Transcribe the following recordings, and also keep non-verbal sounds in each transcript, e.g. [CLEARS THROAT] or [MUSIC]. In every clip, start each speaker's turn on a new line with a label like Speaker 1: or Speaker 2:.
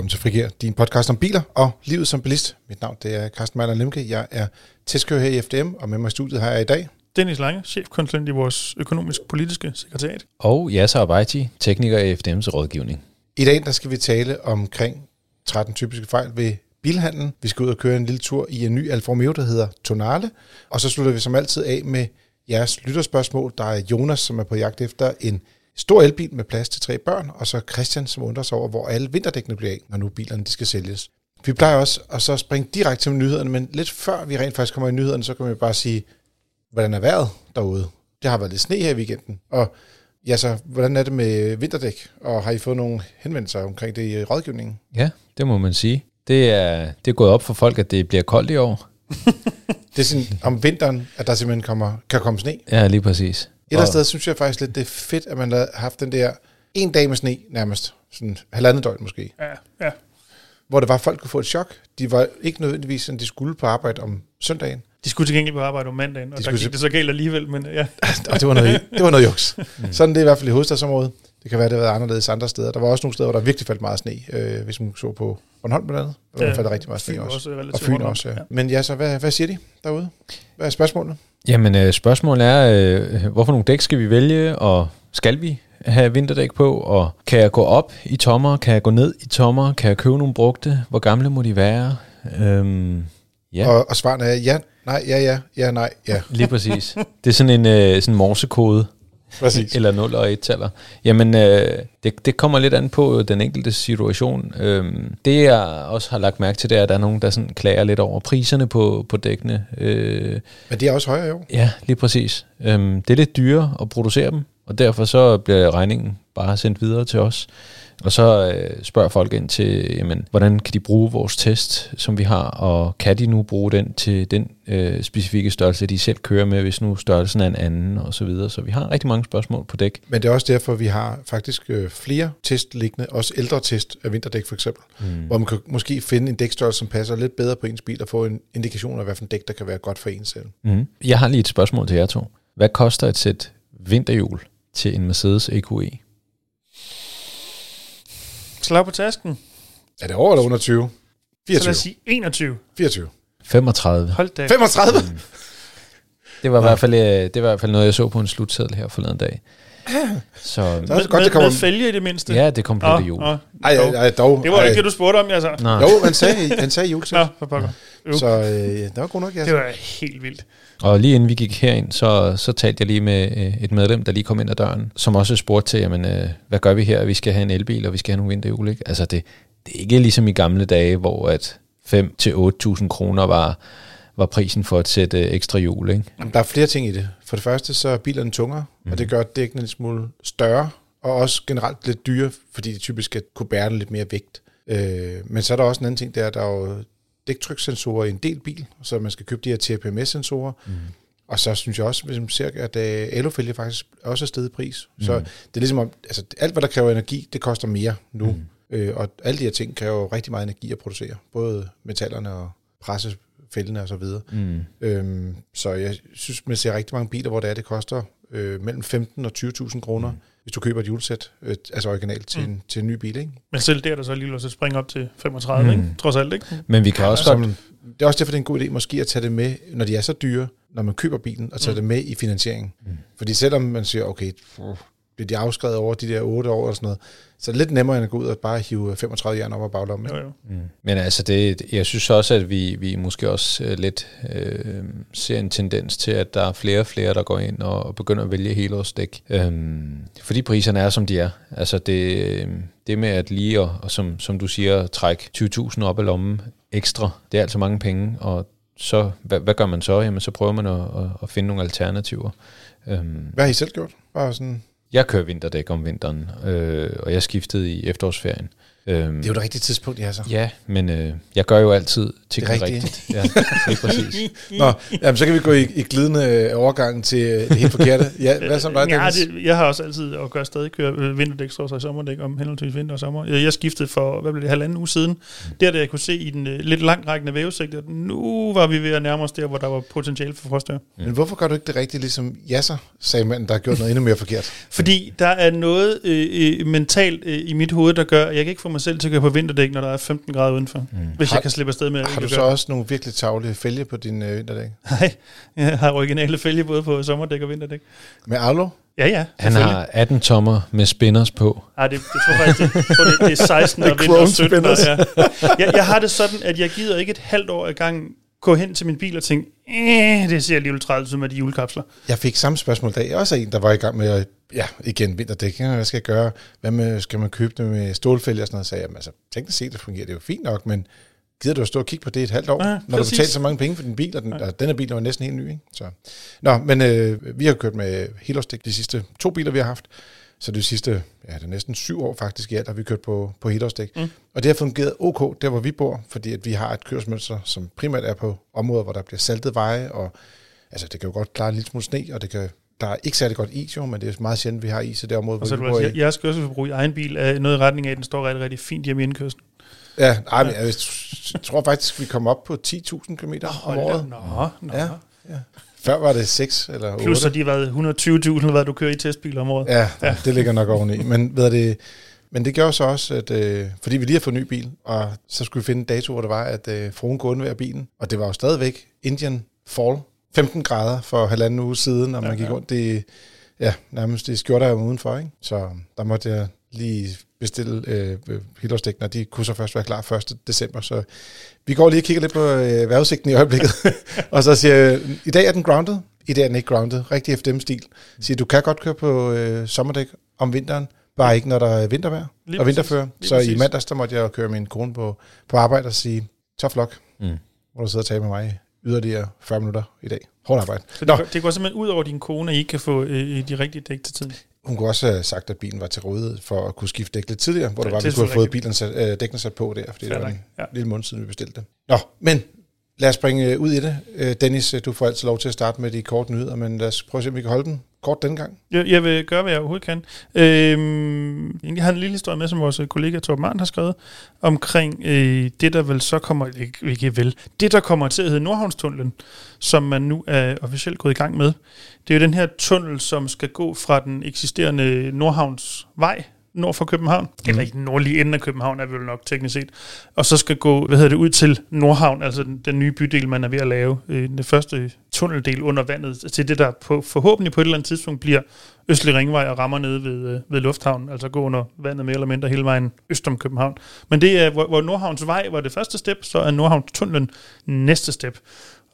Speaker 1: Velkommen til Frigir, din podcast om biler og livet som bilist. Mit navn det er Carsten Meiler Lemke. Jeg er testkører her i FDM, og med mig i studiet har jeg i dag.
Speaker 2: Dennis Lange, chefkonsulent i vores økonomisk-politiske sekretariat.
Speaker 3: Og Yasser Abaiti, tekniker i FDM's rådgivning.
Speaker 1: I dag der skal vi tale omkring 13 typiske fejl ved bilhandlen. Vi skal ud og køre en lille tur i en ny Alfa Romeo, der hedder Tonale. Og så slutter vi som altid af med jeres lytterspørgsmål. Der er Jonas, som er på jagt efter en stor elbil med plads til tre børn, og så Christian, som undrer sig over, hvor alle vinterdækkene bliver af, når nu bilerne de skal sælges. Vi plejer også at så springe direkte til nyhederne, men lidt før vi rent faktisk kommer i nyhederne, så kan vi bare sige, hvordan er vejret derude? Det har været lidt sne her i weekenden, og ja, så hvordan er det med vinterdæk, og har I fået nogle henvendelser omkring det i rådgivningen?
Speaker 3: Ja, det må man sige. Det er, det er gået op for folk, at det bliver koldt i år. [LAUGHS]
Speaker 1: det er sådan om vinteren, at der simpelthen kommer, kan komme sne.
Speaker 3: Ja, lige præcis.
Speaker 1: Et eller andet sted synes jeg faktisk lidt, det er fedt, at man har haft den der en dag med sne nærmest. Sådan halvandet døgn måske.
Speaker 2: Ja, ja.
Speaker 1: Hvor det var, at folk kunne få et chok. De var ikke nødvendigvis, sådan, de skulle på arbejde om søndagen.
Speaker 2: De skulle til gengæld på arbejde om mandagen, og de der gik det så galt alligevel, men ja. [LAUGHS]
Speaker 1: og det var noget, det var noget juks. Mm. Sådan det er i hvert fald i hovedstadsområdet. Det kan være, det har været anderledes andre steder. Der var også nogle steder, hvor der virkelig faldt meget sne, øh, hvis man så på Bornholm blandt andet. Der ja, faldt rigtig meget sne også. også og Fyn også, ja. ja. Men ja, så hvad, hvad siger de derude? Hvad er spørgsmålet?
Speaker 3: Jamen, øh, spørgsmålet er, øh, hvorfor nogle dæk skal vi vælge, og skal vi have vinterdæk på, og kan jeg gå op i tommer, kan jeg gå ned i tommer, kan jeg købe nogle brugte, hvor gamle må de være? Øhm,
Speaker 1: ja. Og, og svaret er ja, nej, ja, ja, ja, nej, ja.
Speaker 3: Lige præcis. Det er sådan en øh, sådan morsekode. Præcis. Eller 0 og 1-taller. Jamen, øh, det, det kommer lidt an på den enkelte situation. Øhm, det jeg også har lagt mærke til, det er, at der er nogen, der sådan klager lidt over priserne på, på dækkene. Øh,
Speaker 1: Men de er også højere jo.
Speaker 3: Ja, lige præcis. Øhm, det er lidt dyrere at producere dem, og derfor så bliver regningen bare sendt videre til os. Og så øh, spørger folk ind til, jamen, hvordan kan de bruge vores test, som vi har, og kan de nu bruge den til den øh, specifikke størrelse, de selv kører med, hvis nu størrelsen er en anden, og så videre. Så vi har rigtig mange spørgsmål på dæk.
Speaker 1: Men det er også derfor, vi har faktisk øh, flere test liggende, også ældre test af vinterdæk for eksempel, mm. hvor man kan måske finde en dækstørrelse, som passer lidt bedre på ens bil, og få en indikation af, hvad for en dæk, der kan være godt for en selv.
Speaker 3: Mm. Jeg har lige et spørgsmål til jer to. Hvad koster et sæt vinterhjul til en Mercedes EQE?
Speaker 2: Slag på tasken.
Speaker 1: Er det over eller under 20?
Speaker 2: 24. Så lad os sige 21.
Speaker 1: 24.
Speaker 3: 35.
Speaker 2: Hold da.
Speaker 1: 35? Mm.
Speaker 3: Det var, i hvert fald, øh, det var i hvert fald noget, jeg så på en slutseddel her forleden dag. [CLEARS THROAT]
Speaker 2: Så, med, godt, det kommer... med fælge i det mindste?
Speaker 3: Ja, det kom på det jul. Ej,
Speaker 1: ej, ej, dog.
Speaker 2: Det var ikke det, du spurgte om, jeg så.
Speaker 1: Nå. Jo, han sagde, han sagde julesæt.
Speaker 2: Nå, for pokker.
Speaker 1: Så øh, det var godt nok, jeg
Speaker 2: Det var helt vildt.
Speaker 3: Og lige inden vi gik herind, så, så talte jeg lige med øh, et medlem, der lige kom ind ad døren, som også spurgte til, jamen, øh, hvad gør vi her? Vi skal have en elbil, og vi skal have nogle vinterhjul, ikke? Altså, det, det er ikke ligesom i gamle dage, hvor at 5-8.000 kroner var, var prisen for at sætte ekstra hjul, ikke?
Speaker 1: Jamen, der er flere ting i det. For det første, så er bilerne tungere, mm. og det mhm. gør dækkene en smule større, og også generelt lidt dyre, fordi de typisk skal kunne bære lidt mere vægt. Øh, men så er der også en anden ting, der er, der er jo dæktryksensorer i en del bil, så man skal købe de her TPMS-sensorer. Mm. Og så synes jeg også, hvis man ser, at alufælge faktisk også er steget pris. Mm. Så det er ligesom om, altså alt hvad der kræver energi, det koster mere nu. Mm. Øh, og alle de her ting kræver rigtig meget energi at producere. Både metallerne og pressefældene så videre. Mm. Øhm, så jeg synes, man ser rigtig mange biler, hvor det er, det koster øh, mellem 15 og 20.000 kroner. Mm hvis du køber et julesæt, øh, altså originalt til, mm. en, til en ny bil. Ikke?
Speaker 2: Men selv der er der så lige så springe op til 35, mm. ikke? trods alt. Ikke?
Speaker 3: Men vi kan også
Speaker 1: ja,
Speaker 3: godt...
Speaker 1: Det er også derfor, det er en god idé måske at tage det med, når de er så dyre, når man køber bilen, og tage mm. det med i finansieringen. Mm. Fordi selvom man siger, okay, bliver de afskrevet over de der 8 år og sådan noget, så er lidt nemmere end at gå ud og bare hive 35 jern op af baglommen. Jo, jo.
Speaker 3: Mm. Men altså, det, jeg synes også, at vi, vi måske også uh, lidt uh, ser en tendens til, at der er flere og flere, der går ind og, og begynder at vælge helårsdæk. Um, fordi priserne er, som de er. Altså, det, det med at lige, og, og som, som du siger, trække 20.000 op af lommen ekstra, det er altså mange penge, og så, hvad, hvad gør man så? Jamen, så prøver man at, at, at finde nogle alternativer.
Speaker 1: Um, hvad har I selv gjort? Bare sådan
Speaker 3: jeg kører vinterdæk om vinteren, øh, og jeg skiftede i efterårsferien.
Speaker 1: Øhm, det er jo det rigtige tidspunkt, ja så.
Speaker 3: Ja, men øh, jeg gør jo altid ting det rigtigt. rigtigt. Ja, det er præcis. [LAUGHS]
Speaker 1: Nå, jamen, så kan vi gå i, i glidende overgang til øh, det helt forkerte. Ja, hvad som dig,
Speaker 2: ja, det, Jeg har også altid, og gør stadig, køre øh, vinterdæk, så i sommerdæk om henholdsvis vinter og sommer. Jeg, jeg skiftede for, hvad blev det, halvanden uge siden. Mm. Der, der jeg kunne se i den uh, lidt langrækkende vævesigt, at nu var vi ved at nærme os der, hvor der var potentiale for frostør.
Speaker 1: Mm. Men hvorfor gør du ikke det rigtigt, ligesom Jasser sagde manden, der har gjort noget endnu mere forkert?
Speaker 2: Fordi der er noget øh, øh, mentalt øh, i mit hoved, der gør, at jeg kan ikke få mig selv til at køre på vinterdæk, når der er 15 grader udenfor. Mm. Hvis
Speaker 1: Har-
Speaker 2: jeg kan slippe afsted med
Speaker 1: Har du så
Speaker 2: gøre.
Speaker 1: også nogle virkelig tavlige fælge på din øh, vinterdæk? [LAUGHS]
Speaker 2: Nej, jeg har originale fælge både på sommerdæk og vinterdæk.
Speaker 1: Med Arlo?
Speaker 2: Ja, ja.
Speaker 3: Han
Speaker 2: selvfølgelig.
Speaker 3: har 18 tommer med spinners på.
Speaker 2: Ej, det, det tror jeg faktisk, det, det, det er 16 og
Speaker 1: Med
Speaker 2: vinter og
Speaker 1: chrome
Speaker 2: 17.
Speaker 1: spinners.
Speaker 2: Ja. Jeg, jeg har det sådan, at jeg gider ikke et halvt år i gang gå hen til min bil og tænke, eh, det ser alligevel træls ud med de julekapsler.
Speaker 1: Jeg fik samme spørgsmål i dag. Også en, der var i gang med at, ja, igen, vinterdæk. Ja, Hvad skal jeg gøre? Hvad med, skal man købe det med stålfælge og sådan noget? Så jeg, altså, tænk dig se, det fungerer. Det er jo fint nok, men gider du at stå og kigge på det et halvt år,
Speaker 2: Ja,
Speaker 1: når du
Speaker 2: præcis.
Speaker 1: betaler så mange penge for din bil, og, den, og denne bil er jo næsten helt ny. Ikke? Så. Nå, men øh, vi har kørt med helårsdæk de sidste to biler, vi har haft. Så de sidste, ja, det er næsten syv år faktisk i alt, har vi kørt på, på helårsdæk. Mm. Og det har fungeret ok, der hvor vi bor, fordi at vi har et kørsmønster, som primært er på områder, hvor der bliver saltet veje, og altså, det kan jo godt klare en lille smule sne, og det kan, der er ikke særlig godt is jo, men det er meget sjældent, vi har is i det område,
Speaker 2: Og så
Speaker 1: hvor vi bor i.
Speaker 2: jeres kørselsforbrug i egen bil er noget i retning af, at den står rigtig, rigtig fint hjemme i indkørslen.
Speaker 1: Ja, nej, men jeg tror faktisk, vi kommer op på 10.000 km om året.
Speaker 2: Nå, nå.
Speaker 1: Ja, ja. Før var det 6 eller 8.
Speaker 2: Plus så de været 120.000, eller hvad du kører i testbiler om året.
Speaker 1: Ja, ja, det ligger nok oveni. Men, ved det, men det gjorde så også, at øh, fordi vi lige har fået en ny bil, og så skulle vi finde en dato, hvor det var, at øh, fruen kunne undvære bilen. Og det var jo stadigvæk Indian Fall. 15 grader for halvanden uge siden, og man
Speaker 2: Ja,
Speaker 1: gik
Speaker 2: ja.
Speaker 1: rundt i, ja, nærmest i skjorter udenfor. Ikke? Så der måtte jeg lige bestille øh, helårsdækken, og de kunne så først være klar 1. december. Så vi går lige og kigger lidt på øh, vejrudsigten i øjeblikket, [LAUGHS] og så siger jeg, i dag er den grounded, i dag er den ikke grounded, rigtig FDM-stil. Siger, du kan godt køre på øh, sommerdæk om vinteren, bare ikke når der er vintervejr
Speaker 2: Lige
Speaker 1: og vinterfører. Så i
Speaker 2: præcis.
Speaker 1: mandags, der måtte jeg køre min kone på, på arbejde og sige, tough luck,
Speaker 3: Mm.
Speaker 1: hvor du sidder og taler med mig i yderligere 40 minutter i dag. Hårdt arbejde.
Speaker 2: Så
Speaker 1: Nå,
Speaker 2: det, går, det går simpelthen ud over din kone, at I ikke kan få øh, de rigtige dæk til tiden.
Speaker 1: Hun kunne også have sagt, at bilen var til rådighed for at kunne skifte dæk lidt tidligere, hvor
Speaker 2: Ja,
Speaker 1: det var, vi skulle have fået bilen sat, øh, dækkene sat på der, fordi
Speaker 2: Fair
Speaker 1: det var en
Speaker 2: ja.
Speaker 1: lille måned siden, vi bestilte det. Nå, men lad os springe øh, ud i det. Øh, Dennis, øh, du får altid lov til at starte med de korte nyheder, men lad os prøve at se, om vi kan holde den kort denne gang.
Speaker 2: Jeg, jeg vil gøre, hvad jeg overhovedet kan. Øhm, jeg har en lille historie med, som vores kollega Torben Arndt har skrevet, omkring øh, det, der vel så kommer, ikke, ikke vel, det, der kommer til at hedde Nordhavnstunnelen, som man nu er officielt gået i gang med. Det er jo den her tunnel, som skal gå fra den eksisterende Nordhavnsvej, nord for København, mm. eller i den nordlige ende af København er vi vel nok teknisk set, og så skal gå, hvad hedder det, ud til Nordhavn, altså den, den nye bydel, man er ved at lave, øh, den første tunneldel under vandet, til det, der på, forhåbentlig på et eller andet tidspunkt bliver Østlig Ringvej og rammer nede ved, øh, ved Lufthavnen, altså gå under vandet mere eller mindre hele vejen øst om København. Men det er, hvor, hvor Nordhavns Vej var det første step, så er Nordhavnstunnelen næste step.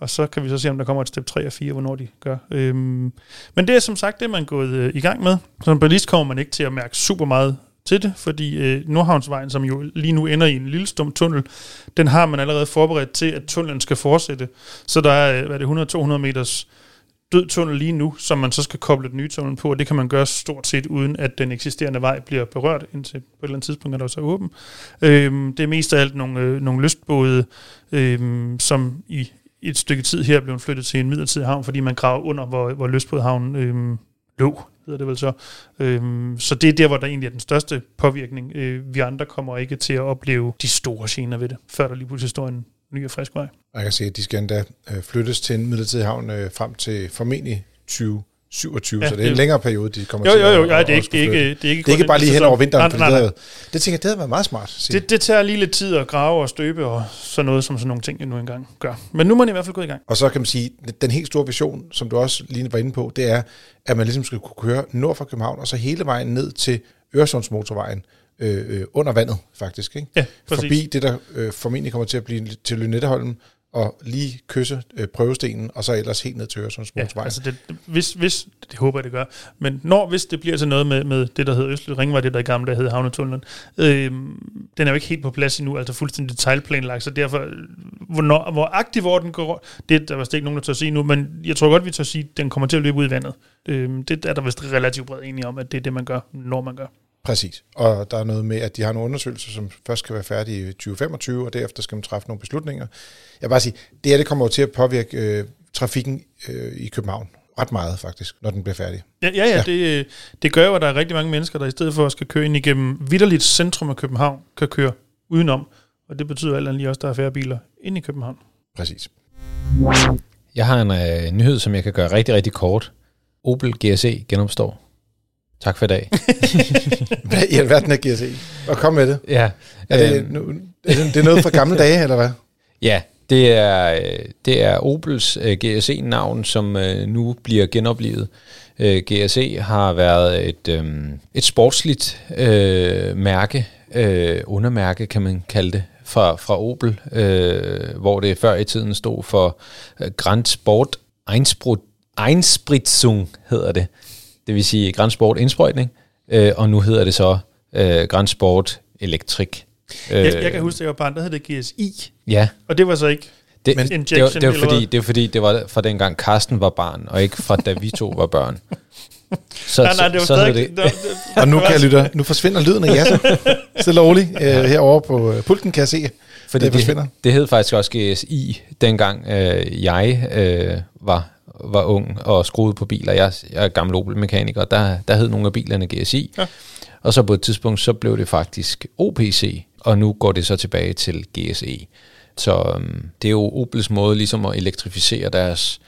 Speaker 2: Og så kan vi så se, om der kommer et step 3 og 4, hvornår de gør. Øhm, men det er som sagt det, man er gået øh, i gang med. Som ballist kommer man ikke til at mærke super meget til det, fordi øh, Nordhavnsvejen, som jo lige nu ender i en lille stum tunnel, den har man allerede forberedt til, at tunnelen skal fortsætte. Så der er, øh, hvad er det, 100-200 meters død tunnel lige nu, som man så skal koble den nye tunnel på, og det kan man gøre stort set uden, at den eksisterende vej bliver berørt, indtil på et eller andet tidspunkt er der så åben. Øhm, det er mest af alt nogle, øh, nogle lystbåde, øhm, som i et stykke tid her blev flyttet til en midlertidig havn, fordi man gravede under, hvor, hvor løsbådhavnen øh, lå, hedder det vel så. Øhm, så det er der, hvor der egentlig er den største påvirkning. Øh, vi andre kommer ikke til at opleve de store gener ved det, før der lige pludselig står en ny og frisk vej.
Speaker 1: Jeg kan se, at de skal endda øh, flyttes til en midlertidig havn øh, frem til formentlig 20
Speaker 2: 27,
Speaker 1: ja, så det er en længere periode, de kommer
Speaker 2: jo,
Speaker 1: til
Speaker 2: jo, jo,
Speaker 1: at,
Speaker 2: ja, det, er ikke, det, er ikke, det er ikke,
Speaker 1: det er ikke, bare lige hen over vinteren.
Speaker 2: Nej, nej, nej.
Speaker 1: Det, det tænker jeg, det havde været meget smart. Sige.
Speaker 2: Det, det tager lige lidt tid at grave og støbe og sådan noget, som sådan nogle ting nu engang gør. Men nu må man i hvert fald gå i gang.
Speaker 1: Og så kan man sige, den helt store vision, som du også lige var inde på, det er, at man ligesom skal kunne køre nord for København, og så hele vejen ned til Øresundsmotorvejen, øh, øh under vandet faktisk. Ikke?
Speaker 2: Ja.
Speaker 1: Forbi det, der øh, formentlig kommer til at blive til Lynetteholmen, og lige kysse øh, prøvestenen, og så ellers helt ned til
Speaker 2: Ja, altså det, hvis, hvis, det håber jeg, det gør, men når, hvis det bliver til noget med, med det, der hedder Østlig Ringvej, det der i gamle, der hed Havnetunnelen, øh, den er jo ikke helt på plads endnu, altså fuldstændig detaljplanlagt, så derfor, øh, hvornår, hvor aktiv hvor den går, det er der vist ikke nogen, der tør sige nu, men jeg tror godt, vi tør sige, at den kommer til at løbe ud i vandet. Øh, det er der vist relativt bred enige om, at det er det, man gør, når man gør.
Speaker 1: Præcis. Og der er noget med, at de har nogle undersøgelser, som først skal være færdige i 2025, og derefter skal man træffe nogle beslutninger. Jeg vil bare sige, det her det kommer jo til at påvirke øh, trafikken øh, i København ret meget faktisk, når den bliver færdig.
Speaker 2: Ja, ja, ja,
Speaker 1: Ja.
Speaker 2: ja. Det, øh, det gør jo, at der er rigtig mange mennesker, der i stedet for at skal køre ind igennem vidderligt centrum af København, kan køre udenom. Og det betyder alt andet lige også, at der er færre biler ind i København.
Speaker 1: Præcis.
Speaker 3: Jeg har en øh, nyhed, som jeg kan gøre rigtig, rigtig kort. Opel GSE genopstår. Tak for i dag. [LAUGHS]
Speaker 1: Hvad i alverden er GSE? Og kom med det.
Speaker 3: ja,
Speaker 1: Er det,
Speaker 3: øhm,
Speaker 1: nu, er det, det er noget fra gamle [LAUGHS] dage, eller hvad?
Speaker 3: Ja, det er, øh, det er Opels øh, GSE-navn, som øh, nu bliver genoplevet. Øh, GSE har været et, øh, et sportsligt øh, mærke, øh, undermærke kan man kalde det, fra, fra Opel, øh, hvor det før i tiden stod for Grand Sport Einsprut- Einspritzung, hedder det. Det vil sige Grand Sport indsprøjtning, øh, og nu hedder det så øh, Grand Sport Electric. Øh,
Speaker 2: Jeg, jeg kan huske, at jeg var barn, der hed det GSI,
Speaker 3: Ja,
Speaker 2: og det var så ikke...
Speaker 3: det,
Speaker 1: Men-
Speaker 3: Men, det,
Speaker 2: Injection,
Speaker 3: var, det, var fordi, det var fordi, det var fra dengang Karsten var barn, og ikke fra da vi to var børn. [LAUGHS] Så,
Speaker 2: Nej, nej, det var
Speaker 3: så
Speaker 2: stadig...
Speaker 3: det,
Speaker 2: Det, det, [LAUGHS]
Speaker 1: Og nu kan jeg lytte, nu forsvinder lyden af jasser. [LAUGHS] Stille og roligt. Øh, herovre på øh, pulten kan jeg se,
Speaker 3: fordi
Speaker 1: det forsvinder.
Speaker 3: det, det hed faktisk også GSI, dengang øh, jeg øh, var, var ung og skruede på biler. Jeg, jeg er gammel Opel-mekaniker, der, der hed nogle af bilerne GSI.
Speaker 2: Ja.
Speaker 3: Og så på et tidspunkt, så blev det faktisk OPC, og nu går det så tilbage til GSE. Så øhm, det er jo Opels måde ligesom at elektrificere deres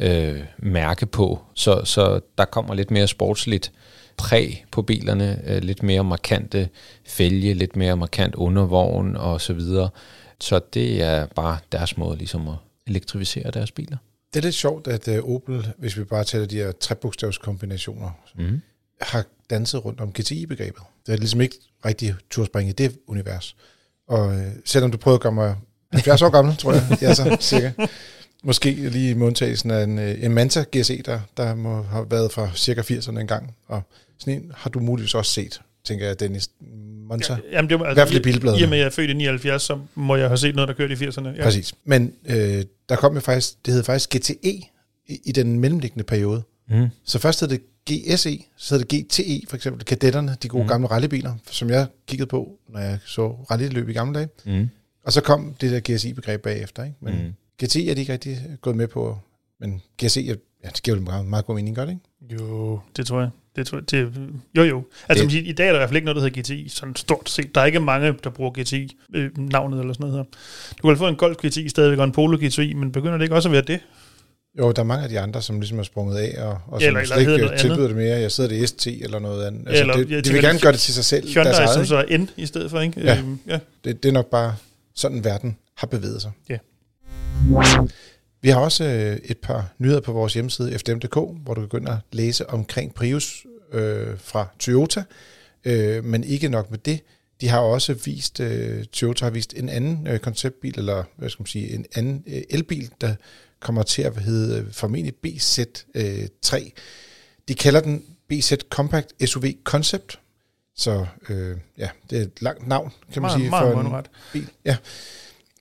Speaker 3: øh, mærke på, så, så der kommer lidt mere sportsligt præg på bilerne, øh, lidt mere markante fælge, lidt mere markant undervogn og så videre. Så det er bare deres måde ligesom at elektrificere deres biler.
Speaker 1: Det er lidt sjovt, at uh, Opel, hvis vi bare tæller de her trebogstavskombinationer,
Speaker 3: Mm.
Speaker 1: har danset rundt om GTI-begrebet. Det er ligesom ikke rigtig turspringe i det univers. Og øh, selvom du prøver at gøre mig 70 år gammel, tror jeg, [LAUGHS] jeg er så cirka. Måske lige i modtagelsen af en, øh, en Manta GSE, der, der må have været fra cirka 80'erne engang. Og sådan en har du muligvis også set, tænker jeg, Dennis. Monza? Ja,
Speaker 2: jamen, det var, altså,
Speaker 1: I hvert fald i bilbladene.
Speaker 2: I og med, at jeg er født i 79, så må jeg have set noget, der kørte i 80'erne. Ja.
Speaker 1: Præcis. Men øh, der kom jo faktisk, det hed faktisk GTE i, i den mellemliggende periode.
Speaker 3: Mm.
Speaker 1: Så først hed det GSE, så hed det GTE, for eksempel kadetterne, de gode mm. gamle rallybiler, som jeg kiggede på, når jeg så rallyløb i gamle dage.
Speaker 3: Mm.
Speaker 1: Og så kom det der GSI-begreb bagefter. Ikke? Men
Speaker 3: Mm.
Speaker 1: GTI er de ikke rigtig gået med på, men GSE, ja, det giver jo meget, meget god mening, gør det ikke?
Speaker 2: Jo, det tror jeg. Det tror jeg det, jo, jo. Altså,
Speaker 3: Det-
Speaker 2: det, i dag er der i hvert fald ikke noget, der hedder GTI, sådan stort set. Der er ikke mange, der bruger GTI-navnet eller sådan noget her. Du kan få en Golf GTI stadigvæk og en Polo GTI, men begynder det ikke også at være det?
Speaker 1: Jo, der er mange af de andre, som ligesom er sprunget af, og, og
Speaker 2: Ja,
Speaker 1: som
Speaker 2: eller- eller
Speaker 1: slet ikke tilbyder det mere. Jeg sidder det ST eller noget andet. Altså,
Speaker 2: Eller,
Speaker 1: det,
Speaker 2: jeg
Speaker 1: de vil gerne gøre det til sig selv. deres
Speaker 2: Hyundai,
Speaker 1: eget,
Speaker 2: som så er N i stedet for, ikke?
Speaker 1: Ja.
Speaker 2: Øhm, ja.
Speaker 1: det, det er nok bare sådan, verden har bevæget sig.
Speaker 2: Ja.
Speaker 1: Vi har også øh, et par nyheder på vores hjemmeside, fdm.dk, hvor du kan begynde at læse omkring Prius øh, fra Toyota. Øh, men ikke nok med det. De har også vist, øh, Toyota har vist en anden øh, konceptbil, eller hvad skal man sige, en anden øh, elbil, der kommer til at hedde øh, formentlig BZ3. De kalder den BZ Compact SUV Concept. Så øh, ja, det er et langt navn, kan man
Speaker 2: Meget,
Speaker 1: sige,
Speaker 2: meget
Speaker 1: for en
Speaker 2: mundret.
Speaker 1: bil. Ja.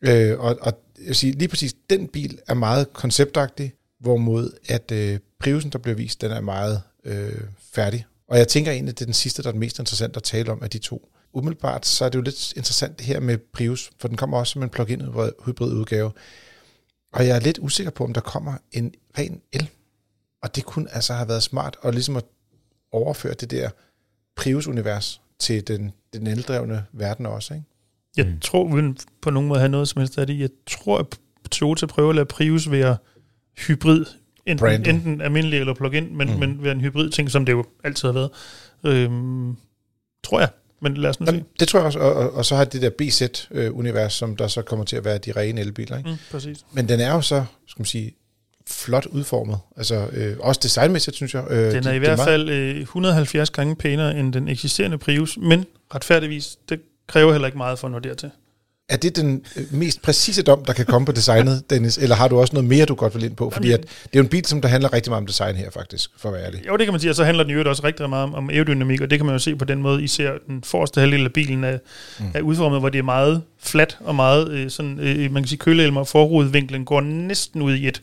Speaker 1: Øh, og, og jeg vil sige, lige præcis den bil er meget konceptagtig, hvorimod at øh, Priusen, der bliver vist, den er meget øh, færdig. Og jeg tænker egentlig, at det er den sidste, der er den mest interessant at tale om af de to. Umiddelbart så er det jo lidt interessant det her med Prius, for den kommer også som en plug-in hybrid udgave. Og jeg er lidt usikker på, om der kommer en ren el. Og det kunne altså have været smart at ligesom at overføre det der Prius-univers til den, den eldrevne verden også. Ikke?
Speaker 2: Jeg
Speaker 3: Mm.
Speaker 2: tror, uden på nogen måde have noget som helst af det, jeg tror, at Toyota prøver at lade Prius være hybrid. Enten,
Speaker 1: Branded.
Speaker 2: enten almindelig eller plug-in, men,
Speaker 1: Mm.
Speaker 2: men være en hybrid ting, som det jo altid har været. Øhm, tror jeg. Men lad os nu se.
Speaker 1: Jamen, det tror jeg også, og, og, og så har det der BZ-univers, som der så kommer til at være de rene elbiler. Ikke?
Speaker 2: Mm, præcis.
Speaker 1: Men den er jo så, skal man sige, flot udformet. Altså øh, også designmæssigt, synes jeg. Øh,
Speaker 2: Den
Speaker 1: de-
Speaker 2: er i
Speaker 1: det
Speaker 2: hvert fald øh, 170 gange pænere end den eksisterende Prius, men retfærdigvis, det kræver heller ikke meget for at nå dertil.
Speaker 1: Er det den øh, mest præcise dom, der kan komme på designet, [LAUGHS] Dennis? Eller har du også noget mere, du godt vil ind på? Fordi at det er jo en bil, som der handler rigtig meget om design her, faktisk, for at være ærlig.
Speaker 2: Jo, det kan man sige, og så handler den jo også rigtig meget om, om aerodynamik, og det kan man jo se på den måde, især den forreste halvdel af bilen er,
Speaker 1: Mm.
Speaker 2: er udformet, hvor det er meget fladt og meget øh, sådan, øh, man kan sige, køleelmer og forrudevinklen går næsten ud i et.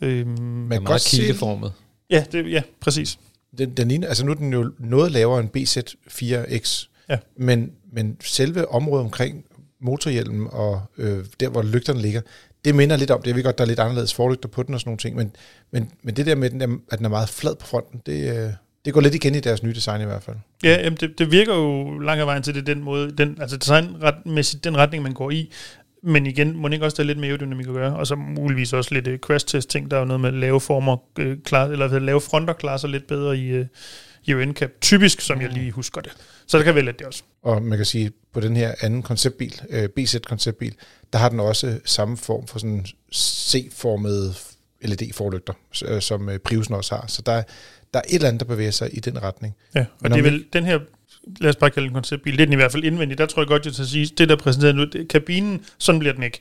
Speaker 2: Øhm,
Speaker 1: Man kan godt
Speaker 3: kiggeformet.
Speaker 2: ja, det, ja, præcis.
Speaker 1: den, den ligner, altså nu er den jo noget lavere end BZ4X,
Speaker 2: Ja.
Speaker 1: men, men selve området omkring motorhjelmen og øh, der, hvor lygterne ligger, det minder lidt om det. Jeg ved godt, der er lidt anderledes forlygter på den og sådan nogle ting, men, men, men det der med, den er, at den er meget flad på fronten, det, øh, det går lidt igen i deres nye design i hvert fald.
Speaker 2: Ja, jamen, det, det virker jo langt af vejen til det den måde, den, altså designmæssigt den retning, man går i. Men igen, må det ikke også der er lidt med aerodynamik at gøre, og så muligvis også lidt uh, crash test ting, der er jo noget med lave former, øh, klar, eller altså lave fronter klarer sig lidt bedre i, øh, Euro NCAP, typisk, som jeg lige husker det. Så det kan vel det også.
Speaker 1: Og man kan sige, på den her anden konceptbil, øh, BZ-konceptbil, der har den også samme form for sådan C-formede LED-forlygter, øh, som øh, Priusen også har. Så der, der er et eller andet, der bevæger sig i den retning.
Speaker 2: Ja, og
Speaker 1: Men
Speaker 2: det er vel den her, lad os bare kalde den konceptbil, det er den i hvert fald indvendigt. Der tror jeg godt, jeg skal sige, det der er præsenteret nu, det, kabinen, sådan bliver den ikke.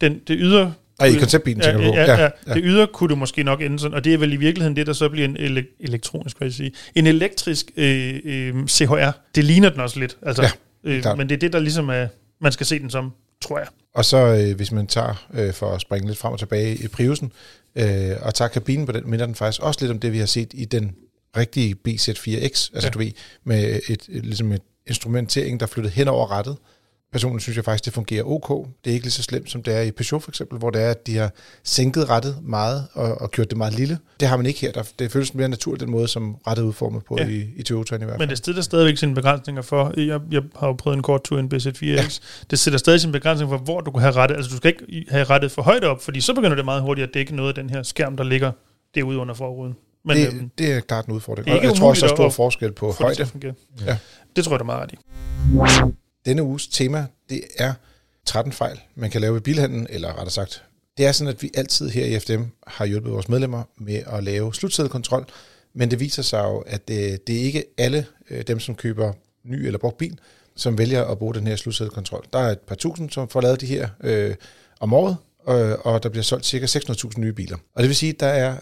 Speaker 2: Den, det ydre
Speaker 1: Ej, i konceptbilen,
Speaker 2: ja,
Speaker 1: tænker du på?
Speaker 2: ja, ja, ja. Det ydre kunne du måske nok ende sådan, og det er vel i virkeligheden det, der så bliver en ele- elektronisk, hvad jeg sige, en elektrisk øh, øh, CHR. Det ligner den også lidt, altså,
Speaker 1: Ja,
Speaker 2: øh,
Speaker 1: klart.
Speaker 2: men det er det, der ligesom er, man skal se den som, tror jeg.
Speaker 1: Og så øh, hvis man tager, øh, for at springe lidt frem og tilbage i Priusen, øh, og tager kabinen på den, minder den faktisk også lidt om det, vi har set i den rigtige BZ4X, altså
Speaker 2: Ja.
Speaker 1: ja. du ved, med et, et, ligesom et instrumentering, der er flyttet hen over rettet. Personligt synes jeg faktisk, det fungerer ok. Det er ikke lige så slemt, som det er i Peugeot for eksempel, hvor det er, at de har sænket rettet meget og, og gjort det meget lille. Det har man ikke her. Der, det føles mere naturligt, den måde, som rettet er udformet på
Speaker 2: Ja.
Speaker 1: ja. i, i Toyotaen i hvert fald.
Speaker 2: Men det stiller stadigvæk sine begrænsninger for, jeg, jeg har jo prøvet en kort tur i en BZ4X, ja. det sætter stadig sine begrænsninger for, hvor du kan have rettet. Altså du skal ikke have rettet for højt op, fordi så begynder det meget hurtigt at dække noget af den her skærm, der ligger derude under forruden. Men
Speaker 1: det,
Speaker 2: øhm,
Speaker 1: det er klart en udfordring.
Speaker 2: det er ikke
Speaker 1: jeg tror også, der er stor forskel på
Speaker 2: det
Speaker 1: højde.
Speaker 2: at fungere.
Speaker 1: Ja.
Speaker 2: Det tror jeg, du er meget ret i.
Speaker 1: Denne uges tema, det er 13 fejl, man kan lave i bilhandlen, eller rettere sagt, det er sådan, at vi altid her i FDM har hjulpet vores medlemmer med at lave slutsædekontrol, men det viser sig jo, at det, det er ikke alle øh, dem, som køber ny eller brugt bil, som vælger at bruge den her slutsædekontrol. Der er et par tusind, som får lavet de her øh, om året, øh, og der bliver solgt ca. 600.000 nye biler. Og det vil sige, at der er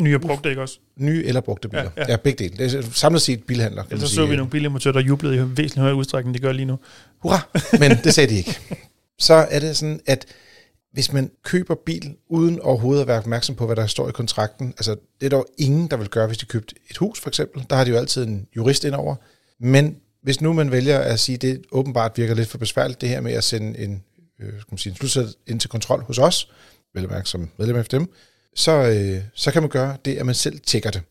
Speaker 2: Nye og brugte ikke også.
Speaker 1: nye eller brugte biler.
Speaker 2: Ja,
Speaker 1: Ja,
Speaker 2: ja.
Speaker 1: begge dele. Det er samlet set bilhandler. Kan
Speaker 2: Ellers så,
Speaker 1: sige.
Speaker 2: så vi nogle bilimportører, der jublede i væsentligt højere udstrækning, de gør lige nu.
Speaker 1: Hurra! Men det sagde de ikke. Så er det sådan, at hvis man køber bil uden overhovedet at være opmærksom på, hvad der står i kontrakten, altså det er dog jo ingen, der vil gøre, hvis de købte et hus for eksempel. Der har de jo altid en jurist indover. Men hvis nu man vælger at sige, at det åbenbart virker lidt for besværligt, det her med at sende en, øh, skal man sige, en slutsæt ind til kontrol hos os, vel mærke som medlem af dem, så, øh, så kan man gøre det, at man selv tjekker det.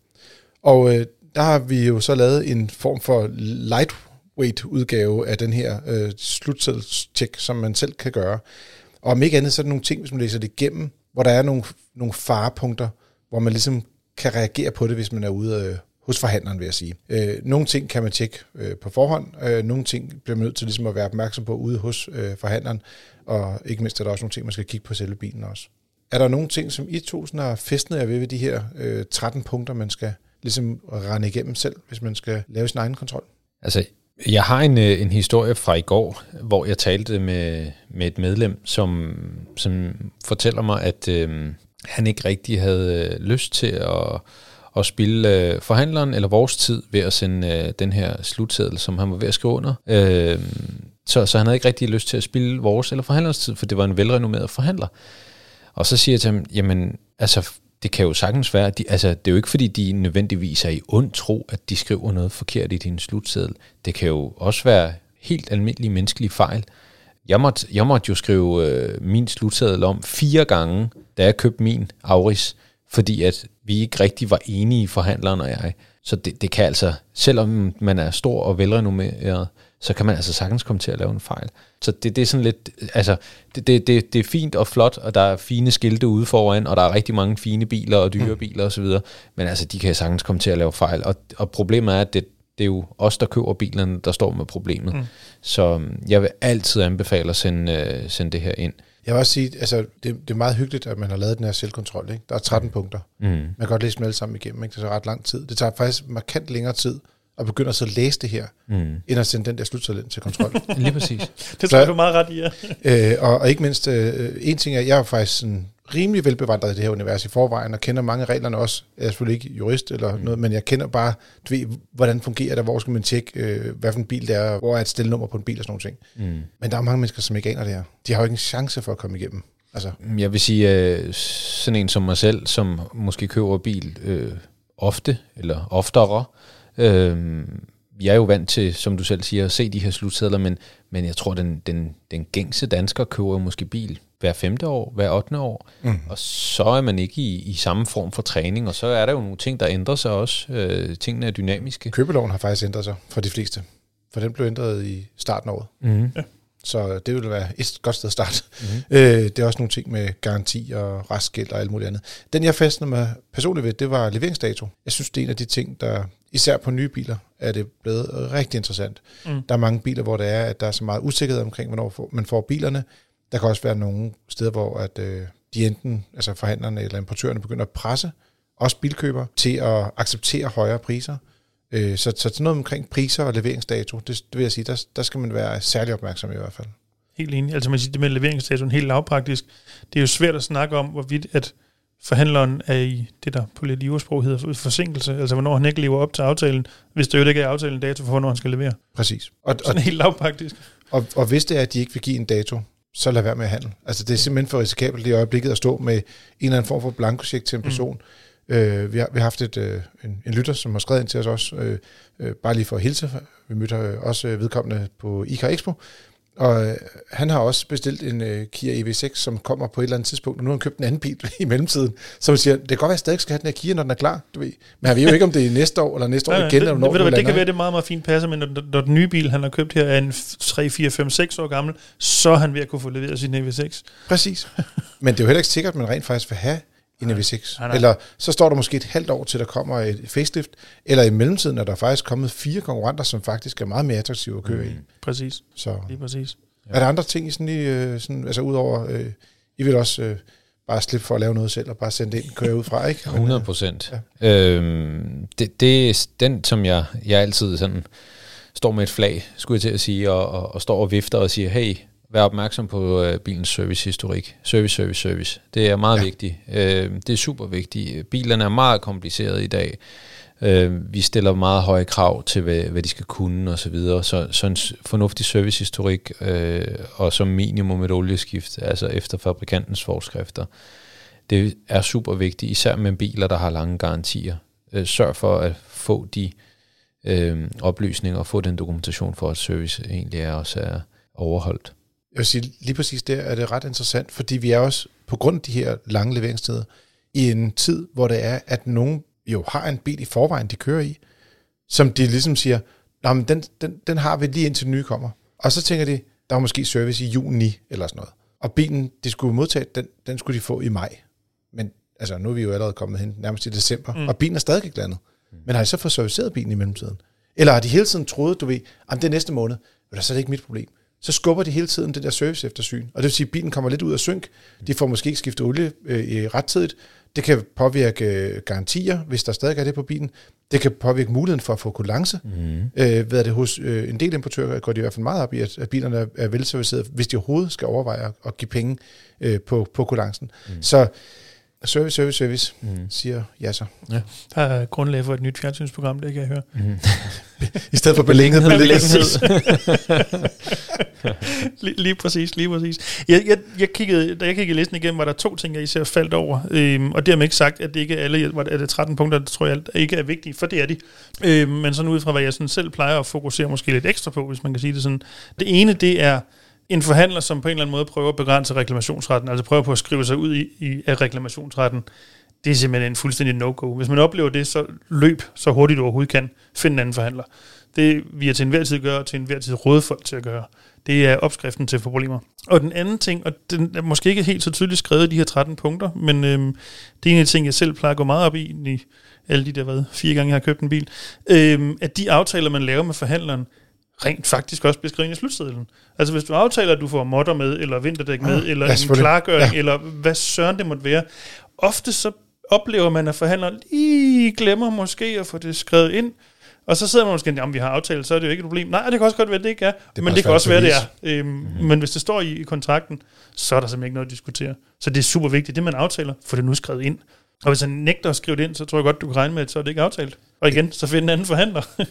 Speaker 1: Og øh, der har vi jo så lavet en form for light udgave af den her øh, slutseddelstjek, som man selv kan gøre. Og om ikke andet, så er der nogle ting, hvis man læser det igennem, hvor der er nogle, nogle farepunkter, hvor man ligesom kan reagere på det, hvis man er ude øh, hos forhandleren, vil jeg sige. Øh, nogle ting kan man tjekke øh, på forhånd, øh, nogle ting bliver man nødt til ligesom at være opmærksom på ude hos øh, forhandleren, og ikke mindst er der også nogle ting, man skal kigge på selve bilen også. Er der nogle ting, som I 1000 har festnet jer ved ved de her øh, 13 punkter, man skal ligesom rende igennem selv, hvis man skal lave sin egen kontrol?
Speaker 3: Altså, jeg har en, øh, en historie fra i går, hvor jeg talte med, med et medlem, som, som fortæller mig, at øh, han ikke rigtig havde øh, lyst til at, at spille øh, forhandleren eller vores tid ved at sende øh, den her slutseddel, som han var ved at skrive under. Øh, så, så han havde ikke rigtig lyst til at spille vores eller forhandlerens tid, for det var en velrenommeret forhandler. Og så siger jeg til ham, jamen, altså, det kan jo sagtens være, at de, altså, det er jo ikke fordi, de nødvendigvis er i ond tro, at de skriver noget forkert i din slutseddel. Det kan jo også være helt almindelige menneskelige fejl. Jeg måtte, jeg måtte jo skrive øh, min slutseddel om fire gange, da jeg købte min Auris, fordi at vi ikke rigtig var enige, forhandleren og jeg. Så det, det kan altså, selvom man er stor og velrenommeret, så kan man altså sagtens komme til at lave en fejl. Så det, det er sådan lidt, altså, det, det, det, det er fint og flot, og der er fine skilte ude foran, og der er rigtig mange fine biler og dyre biler osv., men altså, de kan sagtens komme til at lave fejl, og, og problemet er, at det, det er jo os, der køber bilerne, der står med problemet. Mm. Så øhm, jeg vil altid anbefale at sende, øh, sende det her ind.
Speaker 1: Jeg vil også sige, altså, det, det er meget hyggeligt, at man har lavet den her selvkontrol. Ikke? Der er 13 punkter.
Speaker 3: Mm.
Speaker 1: Man kan godt læse dem alle sammen igennem. Ikke? Det tager ret lang tid. Det tager faktisk markant længere tid at begynde at så læse det her,
Speaker 3: Mm.
Speaker 1: end at sende den der slutseddel ind til kontrol. [LAUGHS]
Speaker 3: Lige præcis.
Speaker 2: Det tror jeg, du meget ret i, ja. [LAUGHS]
Speaker 1: øh, og, og ikke mindst, øh, en ting er, jeg er faktisk sådan rimelig velbevandret i det her univers i forvejen, og kender mange af reglerne også. Jeg er selvfølgelig ikke jurist eller mm. noget, men jeg kender bare, du ved, hvordan fungerer det, hvor skal man tjekke, øh, hvad for en bil det er, hvor er et stelnummer på en bil og sådan nogle ting.
Speaker 3: Mm.
Speaker 1: Men der er mange mennesker, som ikke aner det her. De har jo ikke en chance for at komme igennem. Altså,
Speaker 3: Jeg vil sige, øh, sådan en som mig selv, som måske køber bil øh, ofte, eller oftere, øh, jeg er jo vant til, som du selv siger, at se de her slutsedler, men, men jeg tror, den, den, den gængse dansker køber jo måske bil hver femte år, hver ottende år,
Speaker 1: Mm.
Speaker 3: og så er man ikke i, i samme form for træning, og så er der jo nogle ting, der ændrer sig også. Øh, tingene er dynamiske.
Speaker 1: købeloven har faktisk ændret sig for de fleste. For den blev ændret i starten af året.
Speaker 3: Mm.
Speaker 1: Så det vil være et godt sted at starte. Mm. Øh, det er også nogle ting med garanti og restgæld og alt muligt andet. Den jeg fastnede mig personligt ved, det var leveringsdato. Jeg synes, det er en af de ting, der især på nye biler er det blevet rigtig interessant.
Speaker 2: Mm.
Speaker 1: Der er mange biler, hvor det er, at der er så meget usikkerhed omkring, hvornår man får bilerne. Der kan også være nogle steder, hvor at, øh, de enten, altså forhandlerne eller importørerne, begynder at presse også bilkøber til at acceptere højere priser. Øh, så, så til noget omkring priser og leveringsdato, det, det vil jeg sige, der, der skal man være særlig opmærksom i hvert fald.
Speaker 2: Helt enig. Altså man siger, det med leveringsdatoen helt lavpraktisk. Det er jo svært at snakke om, hvorvidt at forhandleren er i det, der på lidt livsprog hedder forsinkelse, altså hvornår han ikke lever op til aftalen, hvis der jo ikke er aftalen dato for, hvornår han skal levere.
Speaker 1: Præcis. Og, [LAUGHS] og,
Speaker 2: Sådan helt lavpraktisk.
Speaker 1: og, og hvis det er, at de ikke vil give en dato, så lad være med at handle. Altså det er simpelthen for risikabelt i øjeblikket at stå med en eller anden form for blankocheck til en person. Mm. Øh, vi, har, vi har haft et, øh, en, en lytter, som har skrevet ind til os også, øh, øh, bare lige for at hilse. Vi mødte øh, også øh, vedkommende på IK Expo, og øh, han har også bestilt en øh, Kia EV6, som kommer på et eller andet tidspunkt, og nu har han købt en anden bil [LAUGHS] i mellemtiden. Så man siger, det kan godt være, at jeg stadig skal have den her Kia, når den er klar, du ved. Men han ved jo ikke, om det er næste år, eller næste år igen,
Speaker 2: det,
Speaker 1: eller når
Speaker 2: du, hvad, det kan være, det meget, meget fint passer, men når, når den nye bil, han har købt her, er en 3, 4, 5, 6 år gammel, så er han ved at kunne få leveret sin EV6.
Speaker 1: Præcis. Men det er jo heller ikke sikkert, at man rent faktisk vil have en EV6.
Speaker 2: Nej, nej.
Speaker 1: Eller så står der måske et halvt år til, der kommer et facelift. Eller i mellemtiden er der faktisk kommet fire konkurrenter, som faktisk er meget mere attraktive at køre mm. i.
Speaker 2: Præcis,
Speaker 1: Så
Speaker 2: lige præcis.
Speaker 1: ja. er der andre ting, I sådan, lige, øh, sådan, altså udover, øh, I vil også øh, bare slippe for at lave noget selv, og bare sende det ind, køre ud fra, ikke? [LAUGHS] Men,
Speaker 3: 100 procent. Ja. Øhm, det, det er den, som jeg, jeg altid sådan står med et flag, skulle jeg til at sige, og, og, og står og vifter og siger, hey, vær opmærksom på øh, bilens servicehistorik. Service, service, service. Det er meget
Speaker 1: Ja.
Speaker 3: vigtigt. Øh, det er super vigtigt. Bilerne er meget komplicerede i dag. Øh, vi stiller meget høje krav til, hvad, hvad de skal kunne og så videre. Så, så en fornuftig servicehistorik øh, og som minimum et olieskift, altså efter fabrikantens forskrifter, det er super vigtigt, især med biler, der har lange garantier. Øh, sørg for at få de øh, oplysninger og få den dokumentation for, at service egentlig er også er overholdt.
Speaker 1: Jeg vil sige, lige præcis der er det ret interessant, fordi vi er også på grund af de her lange leveringstider i en tid, hvor det er, at nogen jo har en bil i forvejen, de kører i, som de ligesom siger, Nå, men den, den, den har vi lige indtil den nye kommer. Og så tænker de, der er måske service i juni eller sådan noget. Og bilen, de skulle modtage, den, den skulle de få i maj. Men altså, nu er vi jo allerede kommet hen nærmest i december, mm. og bilen er stadig ikke landet. Men har de så fået serviceret bilen i mellemtiden? Eller har de hele tiden troet, du ved, at det er næste måned, men så er det ikke mit problem. Så skubber de hele tiden det der service eftersyn. Og det vil sige, at bilen kommer lidt ud af synk. De får måske ikke skiftet olie øh, i rettidigt. Det kan påvirke øh, garantier, hvis der stadig er det på bilen. Det kan påvirke muligheden for at få kulance. Mm. Øh, hvad det hos øh, en del importører går de i hvert fald meget op i, at, at bilerne er, er hvis de overhovedet skal overveje at, at give penge øh, på, på kulancen. Mm. Så service, service, service, mm. siger jeg så.
Speaker 2: Der er grundlag for et nyt fjernsynsprogram, det kan jeg høre. [LAUGHS]
Speaker 1: I stedet for beliggenhed. [LAUGHS]
Speaker 2: Beliggenhed. [LAUGHS] lige, lige præcis, lige præcis. Jeg, jeg, jeg kiggede, da jeg kiggede listen igennem, var der to ting, jeg især faldt over. Øhm, og dermed ikke sagt, at det ikke er alle, var det, er det 13 punkter, det tror jeg alt, ikke er vigtige, for det er de. Øhm, men sådan ud fra, hvad jeg sådan selv plejer at fokusere måske lidt ekstra på, hvis man kan sige det sådan. Det ene, det er en forhandler, som på en eller anden måde prøver at begrænse reklamationsretten, altså prøver på at skrive sig ud i, i af reklamationsretten. Det er simpelthen en fuldstændig no-go. Hvis man oplever det, så løb så hurtigt du overhovedet kan. Find en anden forhandler. Det vi er til enhver tid gør, og til enhver tid råde folk til at gøre. Det er opskriften til for problemer. Og den anden ting, og den er måske ikke helt så tydeligt skrevet i de her 13 punkter, men øhm, det er en af de ting, jeg selv plejer at gå meget op i, i alle de der, hvad, fire gange jeg har købt en bil, øhm, at de aftaler, man laver med forhandleren, rent faktisk også bliver skrevet i slutsedlen. Altså hvis du aftaler, at du får modder med, eller vinterdæk med,
Speaker 1: Ah,
Speaker 2: eller
Speaker 1: ja,
Speaker 2: en
Speaker 1: selvfølgelig.
Speaker 2: klargøring,
Speaker 1: Ja.
Speaker 2: eller hvad søren det måtte være, ofte så oplever man, at forhandleren lige glemmer måske at få det skrevet ind, og så sidder man måske, jamen vi har aftalt, så er det jo ikke et problem. Nej, det kan også godt være, det ikke er, det men
Speaker 1: bare
Speaker 2: det kan også være, det er. Øhm, mm-hmm. Men hvis det står i, i kontrakten, så er der simpelthen ikke noget at diskutere. Så det er super vigtigt, det man aftaler, få det nu skrevet ind. Og hvis han nægter at skrive det ind, så tror jeg godt, du kan regne med, at så er det ikke aftalt. Og igen, så find en anden forhandler. [LAUGHS]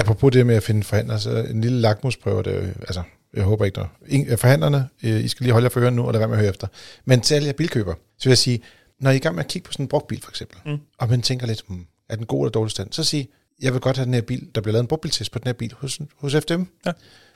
Speaker 1: Apropos det med at finde forhandlere, så en lille lakmusprøve, det, altså, jeg håber ikke noget. Ingen, forhandlerne, øh, I skal lige holde jer for ørerne nu, og lade være med at høre efter. Men til alle jer bilkøber, så vil jeg sige, når I er i gang med at kigge på sådan en brugt bil for eksempel, mm. og man tænker lidt, hmm, er den god eller dårlig stand, så sig, jeg vil godt have den her bil, der bliver lavet en brugtbiltest på den her bil hos, hos FDM.
Speaker 2: Ja.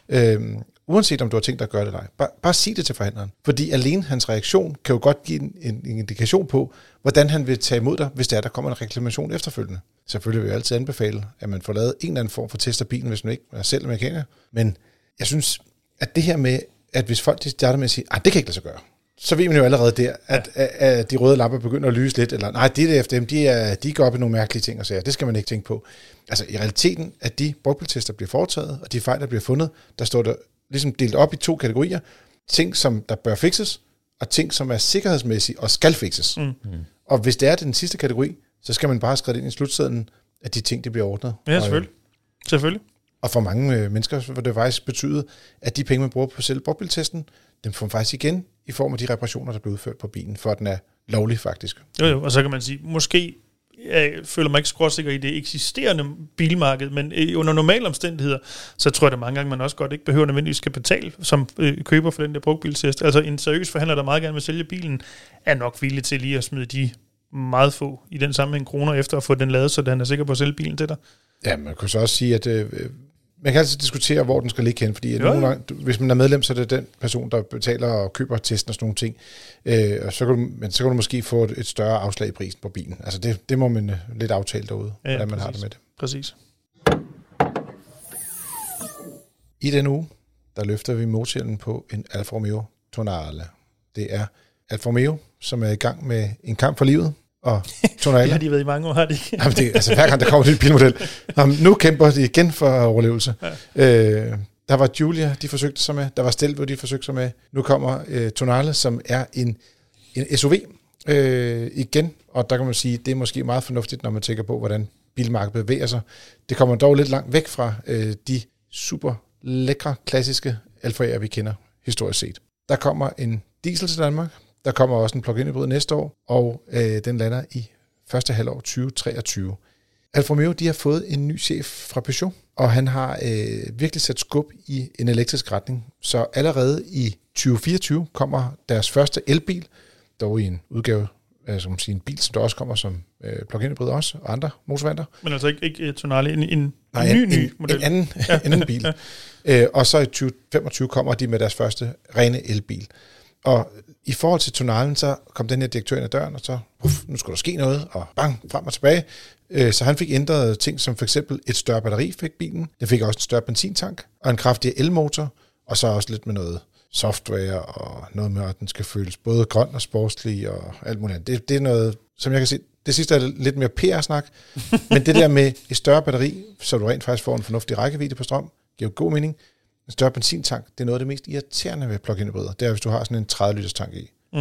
Speaker 1: Øhm, uanset om du har tænkt dig at gøre det eller ej. Bare, bare sig det til forhandleren. Fordi alene hans reaktion kan jo godt give en, en, en indikation på, hvordan han vil tage imod dig, hvis der er, der kommer en reklamation efterfølgende. Selvfølgelig vil jeg altid anbefale, at man får lavet en eller anden form for test af bilen, hvis man ikke er selv mekaniker. Men jeg synes, at det her med, at hvis folk de starter med at sige, at det kan ikke lade sig gøre, så ved man jo allerede der, at, ja. at, at de røde lamper begynder at lyse lidt, eller nej, det der FDM, de, er, de går op i nogle mærkelige ting og sager. Det skal man ikke tænke på. Altså i realiteten, at de brugbiltester bliver foretaget, og de fejl, der bliver fundet, der står der ligesom delt op i to kategorier. Ting, som der bør fikses, og ting, som er sikkerhedsmæssige og skal fikses. Mm. Mm. Og hvis det er den sidste kategori, så skal man bare skrive ind i slutsedlen, at de ting, de bliver ordnet.
Speaker 2: Ja, selvfølgelig. Og,
Speaker 1: selvfølgelig. Og for mange øh, mennesker vil det faktisk betyde, at de penge, man bruger på selv brugbiltesten, dem får man faktisk igen i form af de reparationer, der bliver udført på bilen, for at den er lovlig faktisk.
Speaker 2: Jo, jo, og så kan man sige, måske jeg føler mig ikke skråsikker i det eksisterende bilmarked, men under normale omstændigheder, så tror jeg da mange gange, man også godt ikke behøver nødvendigvis skal betale som øh, køber for den der brugtbiltest. Altså en seriøs forhandler, der meget gerne vil sælge bilen, er nok villig til lige at smide de meget få i den sammenhæng kroner efter at få den lavet, så den er sikker på at sælge bilen til dig.
Speaker 1: Ja, man kan så også sige, at øh, man kan altid diskutere, hvor den skal ligge hen, fordi jo, nogle gange, hvis man er medlem, så er det den person, der betaler og køber testen og sådan nogle ting. Øh, og så kan du, men så kan du måske få et, et større afslag i prisen på bilen. Altså det, det må man øh, lidt aftale derude, ja, hvordan man præcis. har det med det.
Speaker 2: Præcis.
Speaker 1: I den uge, der løfter vi motorhjelmen på en Alfa Romeo Tonale. Det er Alfa Romeo, som er i gang med en kamp for livet, og Tonale.
Speaker 2: det har de været i mange år, har de
Speaker 1: Jamen det, altså, hver gang der kommer et nyt bilmodel. Jamen, nu kæmper de igen for overlevelse. Ja. Øh, der var Julia, de forsøgte sig med. Der var Stelvio, de forsøgte sig med. Nu kommer øh, Tonale, som er en, en SUV øh, igen. Og der kan man sige, det er måske meget fornuftigt, når man tænker på, hvordan bilmarkedet bevæger sig. Det kommer dog lidt langt væk fra øh, de super lækre, klassiske Alfa'er, vi kender historisk set. Der kommer en diesel til Danmark, der kommer også en plug-in hybrid næste år, og øh, den lander i første halvår 2023. Alfa Romeo de har fået en ny chef fra Peugeot, og han har øh, virkelig sat skub i en elektrisk retning. Så allerede i 2024 kommer deres første elbil, dog i en udgave, altså man sige, en bil, som der også kommer som øh, plug-in hybrid også, og andre motorvanter.
Speaker 2: Men altså ikke, ikke Tonale, en, en, Nej, en ny, en, ny model?
Speaker 1: en anden, ja. [LAUGHS] en anden bil. ja. øh, og så i 2025 kommer de med deres første rene elbil. Og i forhold til tonalen, så kom den her direktør ind ad døren, og så, uff, nu skulle der ske noget, og bang, frem og tilbage. Øh, så han fik ændret ting som for eksempel et større batteri fik bilen. Den fik også en større benzintank og en kraftigere elmotor, og så også lidt med noget software og noget med, at den skal føles både grøn og sportslig og alt muligt Det, det er noget, som jeg kan se, det sidste er lidt mere PR-snak, [LAUGHS] men det der med et større batteri, så du rent faktisk får en fornuftig rækkevidde på strøm, giver god mening. En større benzintank, det er noget af det mest irriterende ved plug-in hybrider. Det er, hvis du har sådan en 30 liters tank i. Mm.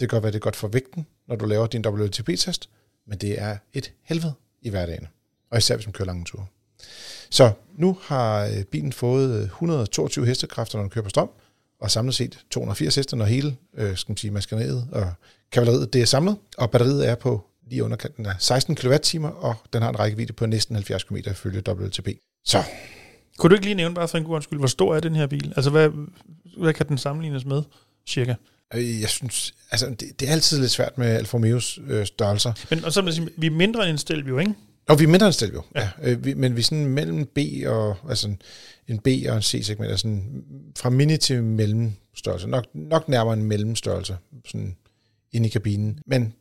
Speaker 1: Det kan godt være, det er godt for vægten, når du laver din WLTP-test, men det er et helvede i hverdagen. Og især hvis man kører lange ture. Så nu har øh, bilen fået 122 hestekræfter, når den kører på strøm, og samlet set 280 heste, når hele øh, skal man sige, maskineriet og kavaleriet det er samlet. Og batteriet er på lige underkanten af 16 kWh, og den har en rækkevidde på næsten 70 km ifølge WLTP. Så
Speaker 2: kunne du ikke lige nævne, bare for en god skyld, hvor stor er den her bil? Altså, hvad, hvad kan den sammenlignes med, cirka?
Speaker 1: Øh, jeg synes, altså, det, det er altid lidt svært med Alfa Romeos øh, størrelser.
Speaker 2: Men og så vil sige, vi er mindre end en Stelvio, ikke?
Speaker 1: Og vi er mindre end Stelvio, ja. ja. Øh, vi, men vi er sådan mellem B og, altså en B og en C-segment, altså fra mini til mellemstørrelse. Nok, nok nærmere en mellemstørrelse, sådan inde i kabinen. Men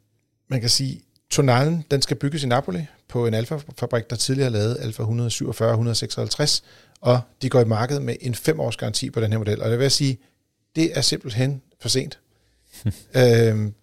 Speaker 1: man kan sige, tonalen, den skal bygges i Napoli på en Alfa-fabrik, der tidligere lavede Alfa 147 156, og de går i markedet med en fem års garanti på den her model. Og det vil jeg sige, det er simpelthen for sent. [LAUGHS] øhm,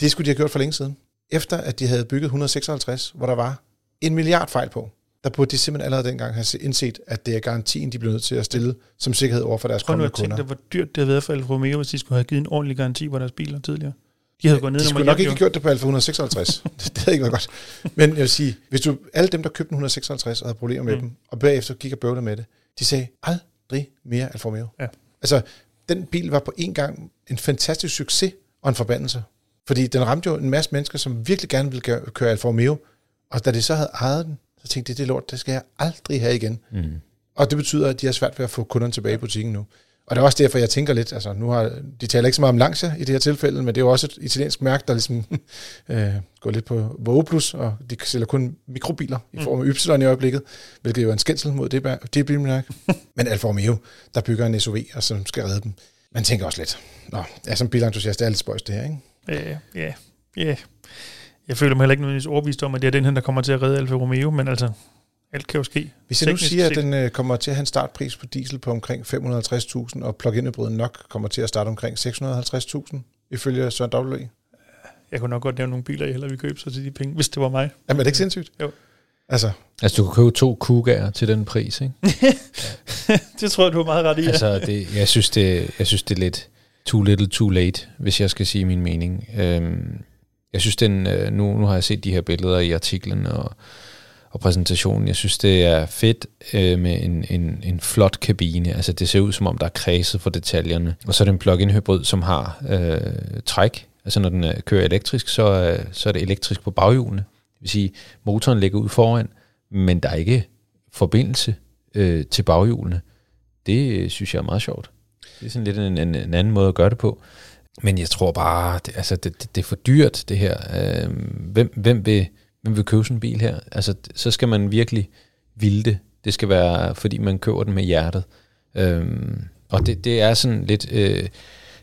Speaker 1: det skulle de have gjort for længe siden. Efter at de havde bygget 156, hvor der var en milliard fejl på, der burde de simpelthen allerede dengang have indset, at det er garantien, de bliver nødt til at stille som sikkerhed over for deres kommende kunder. Prøv
Speaker 2: nu at tænke, hvor dyrt det havde været for Alfa Romeo, hvis de skulle have givet en ordentlig garanti på deres biler tidligere. De havde gået ned,
Speaker 1: de skulle nok ikke have gjort det på Alfa 156. [LAUGHS] det, det havde ikke været godt. Men jeg vil sige, hvis du, alle dem, der købte 156 og havde problemer med mm. dem, og bagefter gik og bøvlede med det, de sagde aldrig mere Alfa Romeo. Ja. Altså, den bil var på en gang en fantastisk succes og en forbandelse. Fordi den ramte jo en masse mennesker, som virkelig gerne ville køre Alfa Romeo. Og da de så havde ejet den, så tænkte de, det lort, det skal jeg aldrig have igen. Mm. Og det betyder, at de har svært ved at få kunderne tilbage i butikken nu. Og det er også derfor, jeg tænker lidt, altså nu har, de taler ikke så meget om Lancia i det her tilfælde, men det er jo også et italiensk mærke, der ligesom [LAUGHS] øh, går lidt på Vogue og de sælger kun mikrobiler i form af Y i øjeblikket, hvilket jo er en skændsel mod det, det bilmærke. [LAUGHS] men Alfa Romeo, der bygger en SUV, og som skal redde dem. Man tænker også lidt, nå, jeg er som bilentusiast, det er lidt spøjs det her, ikke?
Speaker 2: Ja, ja, ja. Jeg føler mig heller ikke nødvendigvis overbevist om, at det er den her, der kommer til at redde Alfa Romeo, men altså, alt kan jo ske.
Speaker 1: Hvis jeg nu siger, at den øh, kommer til at have en startpris på diesel på omkring 550.000, og plug-in hybriden nok kommer til at starte omkring 650.000, ifølge Søren W.
Speaker 2: Jeg kunne nok godt nævne nogle biler, jeg hellere ville købe så til de penge, hvis det var mig.
Speaker 1: Jamen, er det ikke sindssygt?
Speaker 2: Jo.
Speaker 1: Altså,
Speaker 3: Altså, du kan købe to Kugaer til den pris, ikke? [LAUGHS]
Speaker 2: det tror jeg, du har meget ret i. Ja.
Speaker 3: Altså, det, jeg, synes, det, jeg synes, det er lidt too little, too late, hvis jeg skal sige min mening. Øhm, jeg synes, den, øh, nu, nu har jeg set de her billeder i artiklen og, og præsentationen. Jeg synes, det er fedt øh, med en, en, en flot kabine. Altså, det ser ud, som om der er kredset for detaljerne. Og så er det en plug-in hybrid, som har øh, træk. Altså, når den øh, kører elektrisk, så, øh, så er det elektrisk på baghjulene. Det vil sige, motoren ligger ud foran, men der er ikke forbindelse øh, til baghjulene. Det øh, synes jeg er meget sjovt. Det er sådan lidt en, en, en anden måde at gøre det på. Men jeg tror bare, det, altså det, det, det er for dyrt, det her. Øh, hvem, hvem, vil, hvem vil købe sådan en bil her? Altså, så skal man virkelig ville det. Det skal være, fordi man køber den med hjertet. Øh, og det, det er sådan lidt øh,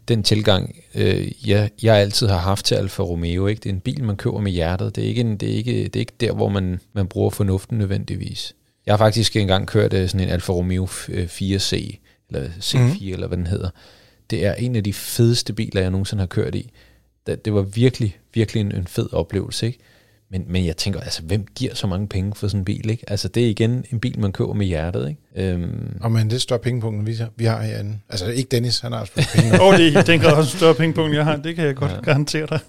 Speaker 3: den tilgang, øh, jeg, jeg altid har haft til Alfa Romeo. Ikke? Det er en bil, man køber med hjertet. Det er ikke, en, det er ikke, det er ikke der, hvor man, man bruger fornuften nødvendigvis. Jeg har faktisk engang kørt øh, sådan en Alfa Romeo 4C, eller C4, mm. eller hvad den hedder. Det er en af de fedeste biler, jeg nogensinde har kørt i. Det, det var virkelig, virkelig en, en fed oplevelse, ikke? Men, men jeg tænker, altså, hvem giver så mange penge for sådan en bil, ikke? Altså, det er igen en bil, man køber med hjertet, ikke? Øhm.
Speaker 1: Og men det større pengepunkt, end vi, vi har herinde. Altså, ikke Dennis, han har også penge. [LAUGHS]
Speaker 2: Åh, oh, det er i den grad også en større pengepunkt, jeg har. Det kan jeg godt ja. garantere dig.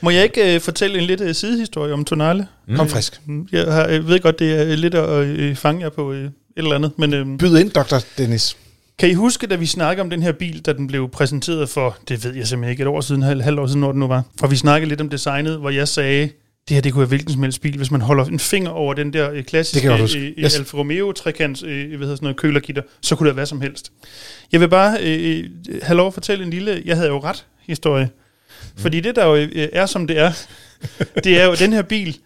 Speaker 2: Må jeg ikke uh, fortælle en lidt uh, sidehistorie om Tonale?
Speaker 1: Mm. Kom frisk.
Speaker 2: Jeg, har, jeg ved godt, det er lidt at uh, fange jer på uh, et eller andet. Men, uh,
Speaker 1: Byd ind, Dr. Dennis.
Speaker 2: Kan I huske, da vi snakkede om den her bil, da den blev præsenteret for, det ved jeg simpelthen ikke, et år siden, halv, halv år siden, når det nu var. Og vi snakkede lidt om designet, hvor jeg sagde, det her det kunne være hvilken som helst bil, hvis man holder en finger over den der øh, klassiske øh, yes. Alfa Romeo trekant øh, hvad hedder sådan noget, kølergitter, så kunne det være hvad som helst. Jeg vil bare øh, have lov at fortælle en lille, jeg havde jo ret historie. Mm. Fordi det der jo øh, er, som det er, [LAUGHS] det er jo den her bil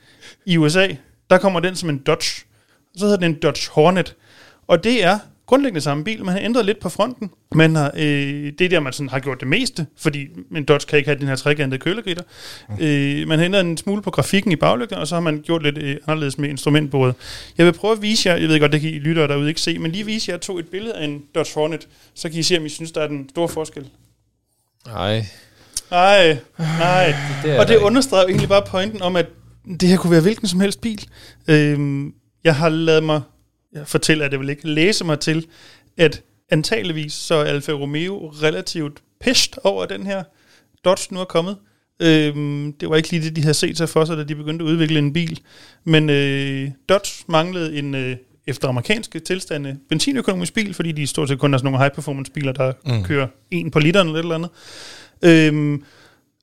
Speaker 2: i USA, der kommer den som en Dodge, så hedder den en Dodge Hornet. Og det er grundlæggende samme bil. Man har ændret lidt på fronten. Man har, øh, det er der, man sådan har gjort det meste, fordi en Dodge kan ikke have den her trekantede kølergitter. Mm. Øh, man har ændret en smule på grafikken i baglygterne, og så har man gjort lidt øh, anderledes med instrumentbordet. Jeg vil prøve at vise jer, jeg ved godt, det kan I lyttere derude ikke se, men lige vise jer to et billede af en Dodge Hornet, så kan I se, om I synes, der er den store forskel.
Speaker 3: Nej.
Speaker 2: Nej, nej. Det og det understreger egentlig bare pointen om, at det her kunne være hvilken som helst bil. Øh, jeg har lavet mig fortæller det vel ikke, læse mig til, at antageligvis så er Alfa Romeo relativt pest over den her Dodge nu er kommet. Øhm, det var ikke lige det, de havde set sig for sig, da de begyndte at udvikle en bil. Men øh, Dodge manglede en, øh, efter amerikanske tilstande, benzinøkonomisk bil, fordi de stort set kun er sådan nogle high-performance biler, der mm. kører en på literen eller et eller andet. Øhm,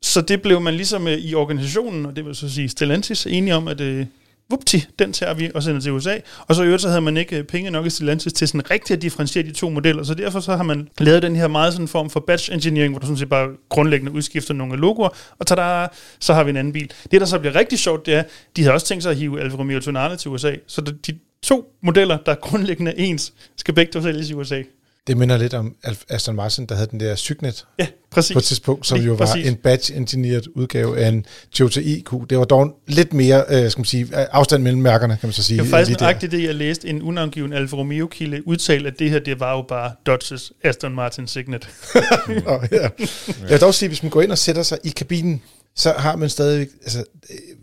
Speaker 2: så det blev man ligesom øh, i organisationen, og det vil så sige Stellantis, enige om, at øh, vupti, den tager vi og sender til USA. Og så i øvrigt så havde man ikke øh, penge nok i Stellantis til sådan rigtigt at differentiere de to modeller, så derfor så har man lavet den her meget sådan form for batch engineering, hvor du sådan set bare grundlæggende udskifter nogle af logoer, og tada, så har vi en anden bil. Det, der så bliver rigtig sjovt, det er, de havde også tænkt sig at hive Alfa Romeo Tonale til USA, så de to modeller, der grundlæggende er ens, skal begge to sælges i USA.
Speaker 1: Det minder lidt om Aston Martin, der havde den der Cygnet
Speaker 2: ja, præcis.
Speaker 1: på et tidspunkt, som Lige jo var præcis. en badge-engineered udgave af en Toyota IQ. Det var dog lidt mere øh, skal man sige, afstand mellem mærkerne, kan man så sige.
Speaker 2: Det var faktisk nøjagtigt det, jeg læste. En unangiven Alfa Romeo-kilde udtale, at det her, det var jo bare Dodges Aston Martin Signet. [LAUGHS]
Speaker 1: Nå, ja. Jeg vil dog sige, hvis man går ind og sætter sig i kabinen, så har man stadig... Altså,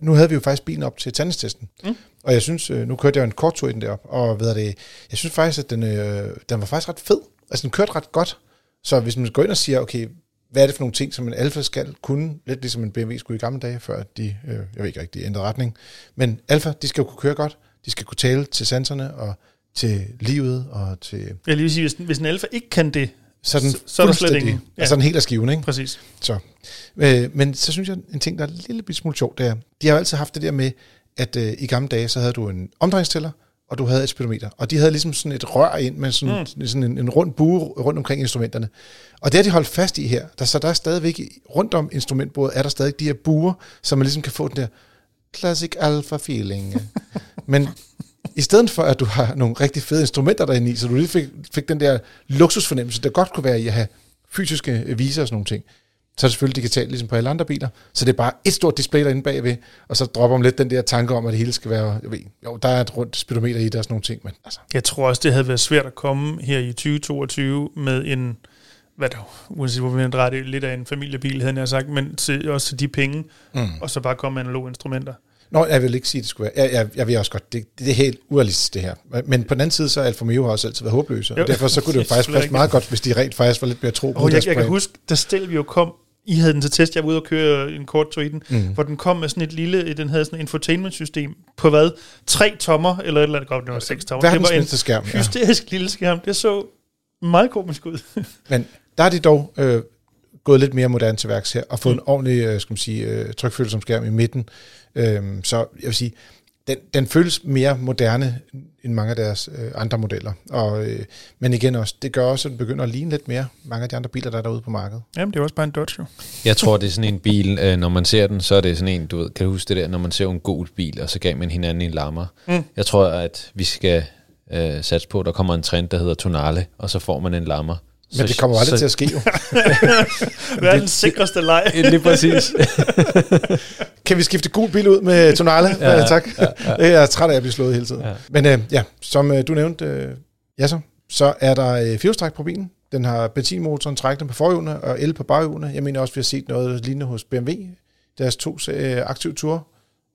Speaker 1: nu havde vi jo faktisk bilen op til tandestesten. Mm. Og jeg synes, øh, nu kørte jeg en kort tur i den derop, og ved det, jeg synes faktisk, at den, øh, den var faktisk ret fed. Altså, den kørte ret godt. Så hvis man går ind og siger, okay, hvad er det for nogle ting, som en Alfa skal kunne, lidt ligesom en BMW skulle i gamle dage, før de, øh, jeg ved ikke rigtig, de ændrede retning. Men Alfa, de skal jo kunne køre godt, de skal kunne tale til sanserne og til livet og til...
Speaker 2: Jeg lige sige, hvis, hvis en Alfa ikke kan det,
Speaker 1: så, den så er der slet ingen. Ja. Altså den helt af skiven, ikke?
Speaker 2: Præcis.
Speaker 1: Så. Øh, men så synes jeg, en ting, der er en lille smule sjovt, det er, de har jo altid haft det der med, at øh, i gamle dage, så havde du en omdrejningstæller, og du havde et speedometer. Og de havde ligesom sådan et rør ind med sådan, mm. sådan en, en rund bue rundt omkring instrumenterne. Og det har de holdt fast i her. Der, så der er stadigvæk, rundt om instrumentbordet, er der stadig de her buer, så man ligesom kan få den der classic alpha feeling. [LAUGHS] Men i stedet for, at du har nogle rigtig fede instrumenter derinde i, så du lige fik, fik den der luksusfornemmelse, der godt kunne være i at have fysiske viser og sådan nogle ting, så er det selvfølgelig digitalt, ligesom på alle andre biler. Så det er bare et stort display derinde bagved, og så dropper man lidt den der tanke om, at det hele skal være, jeg ved, jo, der er et rundt speedometer i det og sådan nogle ting. Men, altså.
Speaker 2: Jeg tror også, det havde været svært at komme her i 2022 med en hvad der, uanset hvor vi drejer det lidt af en familiebil, havde jeg sagt, men til, også til de penge, mm. og så bare komme med analoge instrumenter.
Speaker 1: Nå, jeg vil ikke sige, at det skulle være. Jeg, jeg, jeg ved også godt, det, det er helt urealistisk det her. Men på den anden side, så er Alfa Romeo har også altid været håbløse, og derfor så kunne det jo [LAUGHS] faktisk passe meget godt, hvis de rent faktisk var lidt mere tro på
Speaker 2: oh, jeg, jeg kan huske, da Stelvio kom, I havde den til test, jeg var ude og køre en kort tur i den, mm. hvor den kom med sådan et lille, den havde sådan et infotainment-system på hvad? Tre tommer, eller et eller andet, godt, det var seks tommer.
Speaker 1: Verdens
Speaker 2: det var
Speaker 1: en skærm,
Speaker 2: ja. hysterisk lille skærm. Det så meget komisk ud. [LAUGHS]
Speaker 1: Men der er de dog øh, gået lidt mere moderne til værks her, og fået mm. en ordentlig øh, skal man sige, øh, trykfølsom skærm i midten. Øhm, så jeg vil sige, den, den føles mere moderne end mange af deres øh, andre modeller. Og, øh, men igen også, det gør også, at den begynder at ligne lidt mere mange af de andre biler, der er derude på markedet.
Speaker 2: Jamen, det er også bare en Dodge jo.
Speaker 3: Jeg tror, det er sådan en bil, øh, når man ser den, så er det sådan en, du ved, kan du huske det der, når man ser en god bil, og så gav man hinanden en lammer. Mm. Jeg tror, at vi skal øh, satse på, at der kommer en trend, der hedder tonale, og så får man en lammer.
Speaker 1: Men det kommer aldrig så, til at ske jo. [LAUGHS]
Speaker 2: Hvad er den sikreste leg? [LAUGHS]
Speaker 3: Lige præcis. [LAUGHS]
Speaker 1: kan vi skifte gul bil ud med tonale? Ja, ja, tak. Ja, ja. Jeg er træt af at blive slået hele tiden. Ja. Men øh, ja, som øh, du nævnte, øh, ja så, så er der øh, firehjulstræk på bilen. Den har benzinmotoren trækkende på forhjulene og el på baghjulene. Jeg mener også, vi har set noget lignende hos BMW. Deres to øh, aktive tur,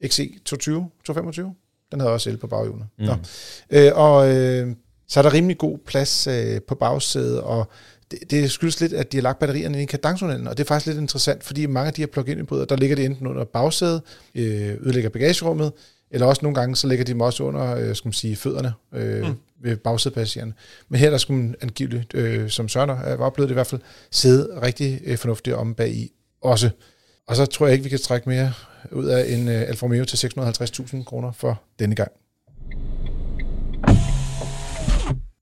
Speaker 1: XC220, 225. Den havde også el på baghjulene. Mm. Nå. Øh, og øh, så er der rimelig god plads øh, på bagsædet, og det, det skyldes lidt, at de har lagt batterierne i kadancetunnelen, og det er faktisk lidt interessant, fordi mange af de her plug-in hybrider, der ligger de enten under bagsædet, øh, ødelægger bagagerummet, eller også nogle gange, så ligger de dem også under, øh, skal man sige, fødderne øh, mm. ved bagsædepassagererne. Men her der skulle man angiveligt, øh, som Søren har oplevet det i hvert fald, sidde rigtig øh, fornuftigt om bag i også. Og så tror jeg ikke, vi kan trække mere ud af en øh, Alfa Romeo til 650.000 kroner for denne gang.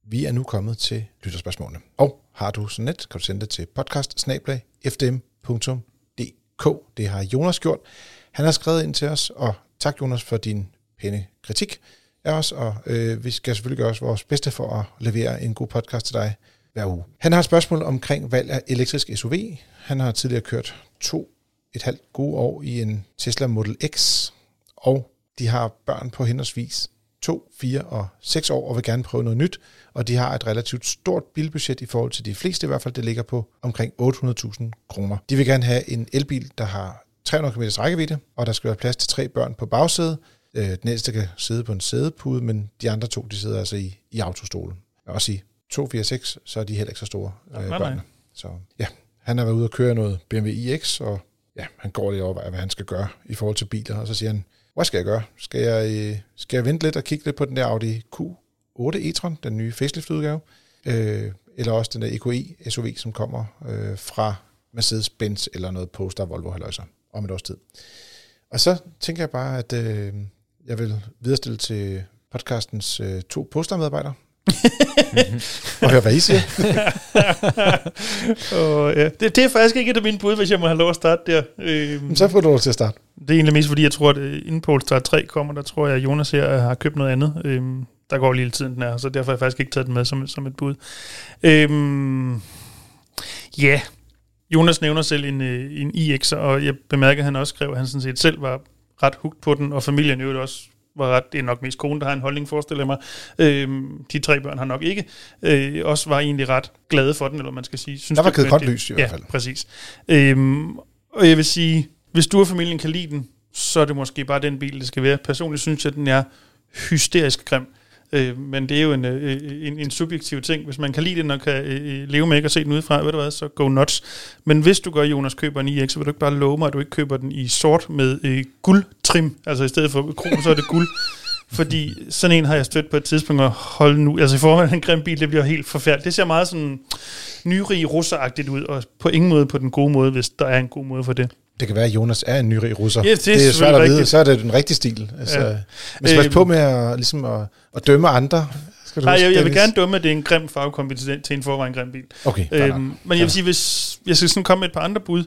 Speaker 1: Vi er nu kommet til lytterspørgsmålene. Og har du sådan net, kan du sende det til podcast Det har Jonas gjort. Han har skrevet ind til os, og tak Jonas for din pæne kritik af os, og øh, vi skal selvfølgelig gøre os vores bedste for at levere en god podcast til dig hver uge. Han har et spørgsmål omkring valg af elektrisk SUV. Han har tidligere kørt to et halvt gode år i en Tesla Model X, og de har børn på henholdsvis 2, 4 og 6 år og vil gerne prøve noget nyt, og de har et relativt stort bilbudget i forhold til de fleste i hvert fald, det ligger på omkring 800.000 kroner. De vil gerne have en elbil, der har 300 km rækkevidde, og der skal være plads til tre børn på bagsædet. Øh, den ældste kan sidde på en sædepude, men de andre to, de sidder altså i, i autostolen. Og også i 2, 4, 6, så er de heller ikke så store øh, børn. Så ja, han har været ude og køre noget BMW iX, og ja, han går lige over, hvad han skal gøre i forhold til biler, og så siger han, hvad skal jeg gøre? Skal jeg, øh, skal jeg vente lidt og kigge lidt på den der Audi Q8 e-tron, den nye facelift-udgave, øh, eller også den der EQE SUV, som kommer øh, fra Mercedes-Benz eller noget Polestar Volvo Halløjser om et års tid. Og så tænker jeg bare, at øh, jeg vil viderestille til podcastens øh, to Polestar-medarbejdere, [LAUGHS] og hør, hvad I siger. [LAUGHS]
Speaker 2: og, ja. det, det er faktisk ikke et af mine bud, hvis jeg må have lov at starte der.
Speaker 1: Øhm, så får du lov til at starte.
Speaker 2: Det er egentlig mest, fordi jeg tror, at øh, inden Polestar 3 kommer, der tror jeg, at Jonas her har købt noget andet. Øhm, der går lige tiden den er, så derfor har jeg faktisk ikke taget den med som, som et bud. Øhm, ja, yeah. Jonas nævner selv en, øh, en iX, og jeg bemærker, at han også skrev, at han sådan set selv var ret hugt på den, og familien jo også var ret, det er nok mest kone, der har en holdning, forestiller jeg mig. Øhm, de tre børn har nok ikke. Øh, også var egentlig ret glade for den, eller man skal sige.
Speaker 1: Synes, der var givet godt lys i hvert fald.
Speaker 2: Ja, præcis. Øhm, og jeg vil sige, hvis du og familien kan lide den, så er det måske bare den bil, det skal være. Personligt synes jeg, at den er hysterisk grim. Øh, men det er jo en, øh, en, en subjektiv ting. Hvis man kan lide den og kan øh, leve med ikke at se den udefra, ved du hvad, så go nuts. Men hvis du gør, Jonas, køber en iX, så vil du ikke bare love mig, at du ikke køber den i sort med øh, guldtrim. Altså i stedet for krom, så er det guld. Fordi sådan en har jeg stødt på et tidspunkt, og hold nu, altså i forhold til en grim bil, det bliver helt forfærdeligt. Det ser meget sådan nyrig russeragtigt ud, og på ingen måde på den gode måde, hvis der er en god måde for det.
Speaker 1: Det kan være, at Jonas er en nyrig russer.
Speaker 2: Yes, det, er
Speaker 1: det er svært
Speaker 2: at
Speaker 1: vide, så er det den rigtige stil. Altså, ja. Men skal øhm, på med at, ligesom at, at dømme andre.
Speaker 2: Skal du nej, huske, jeg, jeg vil gerne dømme, at det er en grim farvekompetent til en forvejen grim bil.
Speaker 1: Okay,
Speaker 2: øhm, men jeg vil sige, hvis jeg skal sådan komme med et par andre bud,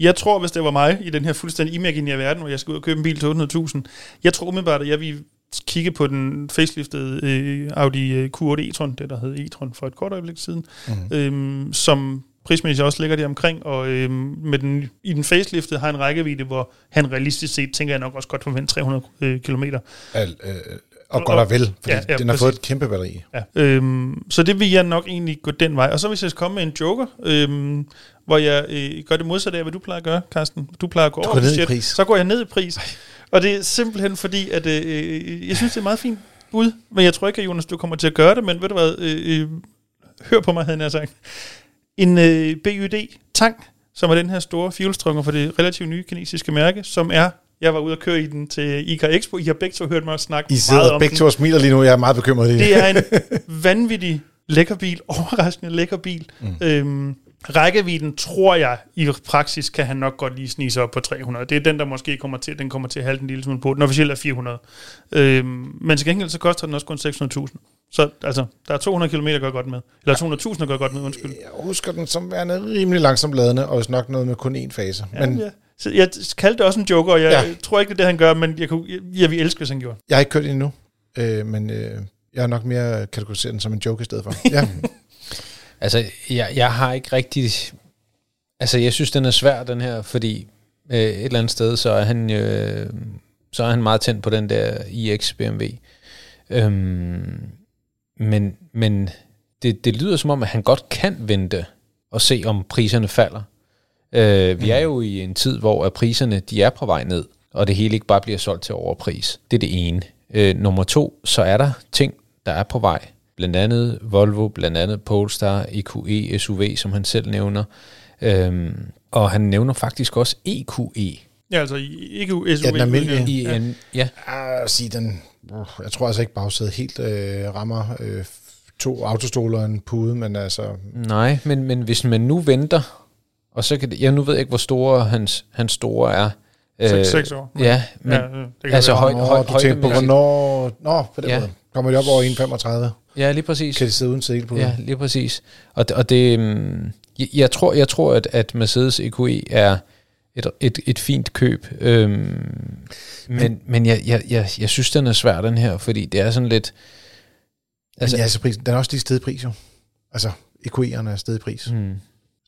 Speaker 2: jeg tror, hvis det var mig i den her fuldstændig imaginære verden, hvor jeg skal ud og købe en bil til 800.000, jeg tror umiddelbart, at jeg vil kigge på den faceliftede øh, Audi øh, Q8 e-tron, det der hed e-tron for et kort øjeblik siden, mm-hmm. øhm, som prismæssigt også ligger det omkring, og øhm, med den, i den faceliftet har en rækkevidde, hvor han realistisk set, tænker jeg nok også godt forvente 300 øh, km.
Speaker 1: Al, øh, Og godt og vel, fordi
Speaker 2: Ja, ja,
Speaker 1: den har
Speaker 2: præcis.
Speaker 1: fået et kæmpe batteri.
Speaker 2: Ja. Øhm, så det vil jeg nok egentlig gå den vej. Og så hvis jeg skal komme med en joker, øhm, hvor jeg øh, gør det modsatte af, hvad du plejer at gøre, Carsten. Du plejer at gå
Speaker 1: Du
Speaker 2: over
Speaker 1: ned i pris.
Speaker 2: Så går jeg ned i pris. Og det er simpelthen fordi, at øh, jeg synes, det er et meget fint bud. Men jeg tror ikke, at Jonas, du kommer til at gøre det. Men ved du hvad, øh, øh, hør på mig, havde jeg sagt. En øh, BYD-tang, som er den her store fuelstrømmer for det relativt nye kinesiske mærke, som er, jeg var ude og køre i den til IK Expo. I har begge to hørt mig snakke
Speaker 1: I
Speaker 2: meget
Speaker 1: sidder
Speaker 2: om
Speaker 1: begge to og smiler lige nu, jeg er meget bekymret lige.
Speaker 2: Det er en [LAUGHS] vanvittig lækker bil, overraskende lækker bil. Mm. Øhm, rækkevidden tror jeg i praksis kan han nok godt lige snige sig op på 300. Det er den, der måske kommer til, den kommer til at halte en lille smule på. Den officielle er 400. Øhm, men til gengæld så koster den også kun 600.000. Så altså, der er 200 km går godt med. Eller 200.000 der går godt med, undskyld.
Speaker 1: Jeg husker den som værende rimelig langsomt ladende, og hvis nok noget med kun én fase.
Speaker 2: Ja,
Speaker 1: Men
Speaker 2: ja. Så jeg kaldte det også en joker, og jeg
Speaker 1: Ja.
Speaker 2: tror ikke, det er det, han gør, men jeg, kunne, jeg, jeg vil elske, hvis han gjorde.
Speaker 1: jeg har ikke kørt endnu, øh, men øh, jeg har nok mere kategoriseret den som en joke i stedet for. [LAUGHS] Ja.
Speaker 3: Altså, jeg, jeg har ikke rigtig... Altså, jeg synes, den er svær, den her, fordi øh, et eller andet sted, så er han, øh, så er han meget tændt på den der iX BMW. Øhm, men men det, det lyder som om, at han godt kan vente og se, om priserne falder. Øh, vi er jo i en tid, hvor at priserne de er på vej ned, og det hele ikke bare bliver solgt til overpris. Det er det ene. Øh, nummer to, så er der ting, der er på vej. Blandt andet Volvo, blandt andet Polestar, EQE, SUV, som han selv nævner. Øhm, og han nævner faktisk også E EQE.
Speaker 2: Ja, altså i- ikke SUV.
Speaker 1: Ja, den almindelige.
Speaker 3: I
Speaker 2: Ja.
Speaker 3: en, ja,
Speaker 1: Ah, sige den, uh, jeg tror altså ikke bagsædet helt øh, rammer øh, to autostoler og en pude, men altså,
Speaker 3: nej, men, men hvis man nu venter, og så kan det, ja, nu ved jeg ikke, hvor store hans, hans store er.
Speaker 2: Seks- seks år.
Speaker 3: Ja, men,
Speaker 2: ja, det kan
Speaker 3: altså
Speaker 2: være.
Speaker 3: høj,
Speaker 1: Nå,
Speaker 3: høj,
Speaker 1: du tænker på, hvornår... Nå, på den
Speaker 3: Ja.
Speaker 1: måde. Kommer de op over 1,35?
Speaker 3: Ja, lige præcis.
Speaker 1: Kan de sidde uden segelpude?
Speaker 3: Ja, lige præcis. Og, og det, øhm, jeg, jeg tror, jeg tror at, at Mercedes EQE er et, et, et fint køb. Øhm, men men jeg, jeg, jeg, jeg synes, den er svær, den her, fordi det er sådan lidt...
Speaker 1: Altså, men ja, altså prisen, den er også lige stedet pris, jo. Altså, EQE'erne er stedet pris. Mm.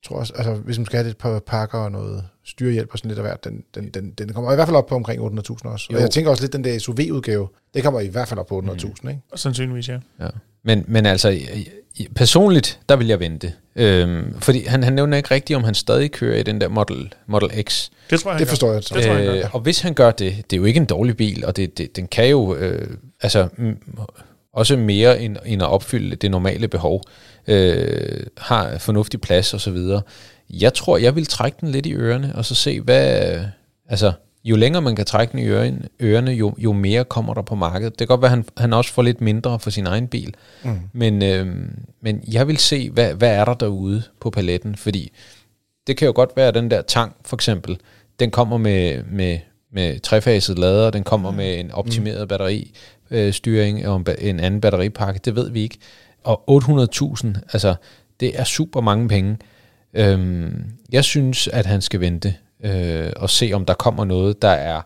Speaker 1: Jeg tror også, altså, hvis man skal have et par pakker og noget styrehjælp og sådan lidt af hvert, den, den, den, den kommer i hvert fald op på omkring 800.000 også.
Speaker 3: Jo.
Speaker 1: Og jeg tænker også lidt, den der SUV-udgave, det kommer i hvert fald op på 800.000, mm. ikke?
Speaker 2: Sandsynligvis, ja.
Speaker 3: ja. Men, men altså, personligt, der vil jeg vente. Øhm, fordi han, han nævner ikke rigtigt, om han stadig kører i den der Model, Model X.
Speaker 2: Det tror jeg, han
Speaker 1: Det forstår jeg.
Speaker 2: Det tror jeg, han
Speaker 3: Øh, og hvis han gør det, det er jo ikke en dårlig bil, og det, det, den kan jo øh, altså mm, også mere end, end at opfylde det normale behov, øh, har fornuftig plads og så videre. Jeg tror, jeg vil trække den lidt i ørerne, og så se, hvad... Altså, jo længere man kan trække den i ørerne, ørerne jo, jo mere kommer der på markedet. Det kan godt være, at han, han også får lidt mindre for sin egen bil.
Speaker 1: Mm.
Speaker 3: Men, øh, men jeg vil se, hvad, hvad er der derude på paletten, fordi det kan jo godt være, at den der tang, for eksempel, den kommer med, med, med trefaset lader, den kommer
Speaker 1: Mm.
Speaker 3: med en optimeret batteri, øh, og en, en anden batteripakke, det ved vi ikke. Og 800.000, altså, det er super mange penge. Øhm, jeg synes, at han skal vente øh, og se, om der kommer noget, der er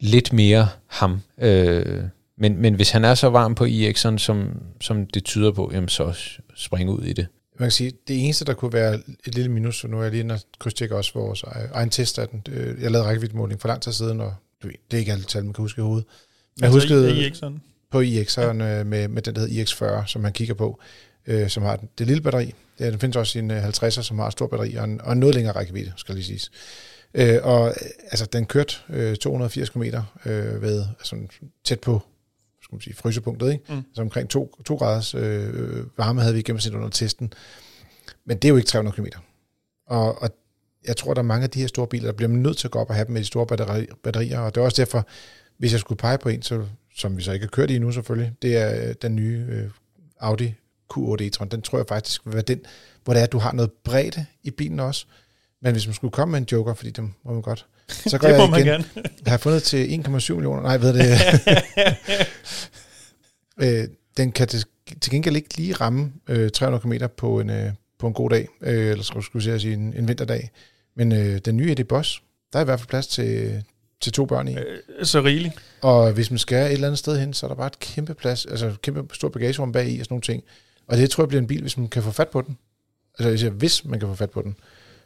Speaker 3: lidt mere ham. Øh, men, men hvis han er så varm på IX'eren, som, som det tyder på, jamen så spring ud i det.
Speaker 1: Man kan sige, det eneste, der kunne være et lille minus, så nu er jeg lige inde og krydstjekke også vores egen test af den. Jeg lavede rækkeviddemåling for lang tid siden, og du ved, det er ikke alle tal, man kan huske i hovedet. Men jeg
Speaker 2: Altså,
Speaker 1: huskede
Speaker 2: I, I, ikke sådan.
Speaker 1: På iX'eren øh, med, med den, der hedder iX40, som man kigger på, øh, som har den- det lille batteri. Er- den findes også i en øh, 50'er, som har et stort batteri, og en, og en noget længere rækkevidde, skal lige siges. Øh, og øh, altså, den kørte øh, 280 km øh, ved, altså, tæt på skal man sige, frysepunktet, ikke?
Speaker 2: Mm.
Speaker 1: Altså omkring 2, 2 graders øh, varme havde vi i gennemsnit under testen. Men det er jo ikke 300 km. Og, og jeg tror, der er mange af de her store biler, der bliver nødt til at gå op og have dem med de store batteri, batterier, og det er også derfor, hvis jeg skulle pege på en, så, som vi så ikke har kørt i endnu selvfølgelig, det er øh, den nye øh, Audi Q8 e-tron. Den tror jeg faktisk vil være den, hvor det er, at du har noget bredde i bilen også. Men hvis man skulle komme med en joker, fordi det må man godt, [LAUGHS] så går
Speaker 2: Det
Speaker 1: jeg igen.
Speaker 2: gerne.
Speaker 1: Jeg har fundet til 1,7 millioner. Nej, ved det. [LAUGHS] øh, den kan til, til gengæld ikke lige ramme øh, 300 km på en, øh, på en god dag, øh, eller skulle skulle jeg sige en, en vinterdag. Men øh, den nye Eddie Boss, der er i hvert fald plads til, til to børn i.
Speaker 2: Øh, Så rigeligt.
Speaker 1: Og hvis man skal et eller andet sted hen, så er der bare et kæmpe plads, altså et kæmpe stort bagagerum bag i og sådan nogle ting. Og det tror jeg bliver en bil, hvis man kan få fat på den. Altså jeg siger, hvis man kan få fat på den,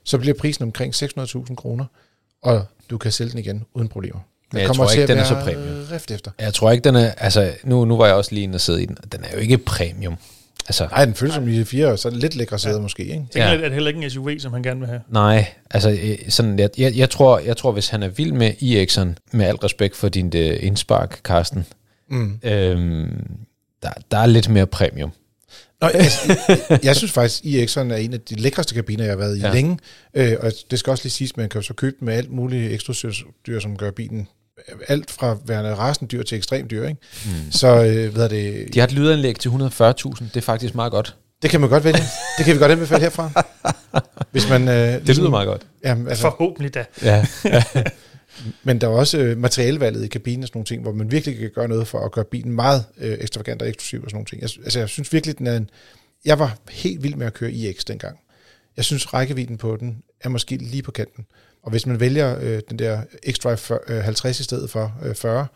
Speaker 1: så bliver prisen omkring 600.000 kroner, og du kan sælge den igen uden problemer.
Speaker 3: Men jeg
Speaker 1: kommer
Speaker 3: tror
Speaker 1: til
Speaker 3: ikke,
Speaker 1: at
Speaker 3: den er så
Speaker 1: være
Speaker 3: premium.
Speaker 1: rift efter.
Speaker 3: Jeg tror ikke, den er... Altså, nu, nu var jeg også lige inde og sidde i den. Den er jo ikke premium. Altså,
Speaker 1: Nej, den føles som i 4, og så er det lidt lækre sæder ja. måske, ikke?
Speaker 2: Tænker,
Speaker 3: Ja.
Speaker 2: at det heller ikke en SUV, som han gerne vil have.
Speaker 3: nej, altså, øh, sådan, jeg, jeg, jeg, tror, jeg tror, hvis han er vild med iX'eren, med al respekt for din uh, indspark, Carsten,
Speaker 1: Mm.
Speaker 3: øhm, der, der er lidt mere premium.
Speaker 1: Nå, jeg, jeg, jeg synes faktisk, iX'eren er en af de lækreste kabiner, jeg har været i
Speaker 3: Ja.
Speaker 1: længe. Øh, og det skal også lige siges, at man kan så købe den med alt muligt ekstra dyr, som gør bilen alt fra værende rasende dyr til ekstremt dyr. Ikke?
Speaker 3: Mm.
Speaker 1: Så øh, hvad er det,
Speaker 3: De har et lydanlæg til 140.000. Det er faktisk meget godt.
Speaker 1: det kan man godt vælge. Det kan vi godt anbefale herfra. [LAUGHS] Hvis man, øh,
Speaker 3: Det lyder meget godt.
Speaker 1: Jamen, altså,
Speaker 2: Forhåbentlig da.
Speaker 3: Ja. [LAUGHS]
Speaker 1: Men der er også øh, materialevalget i kabinen og sådan nogle ting, hvor man virkelig kan gøre noget for at gøre bilen meget øh, ekstravagant og eksklusiv og sådan nogle ting. Jeg, altså, jeg synes virkelig, den er en... Jeg var helt vild med at køre iX dengang. Jeg synes, rækkevidden på den er måske lige på kanten. Og hvis man vælger øh, den der X-Drive 40, øh, 50 i stedet for øh, 40,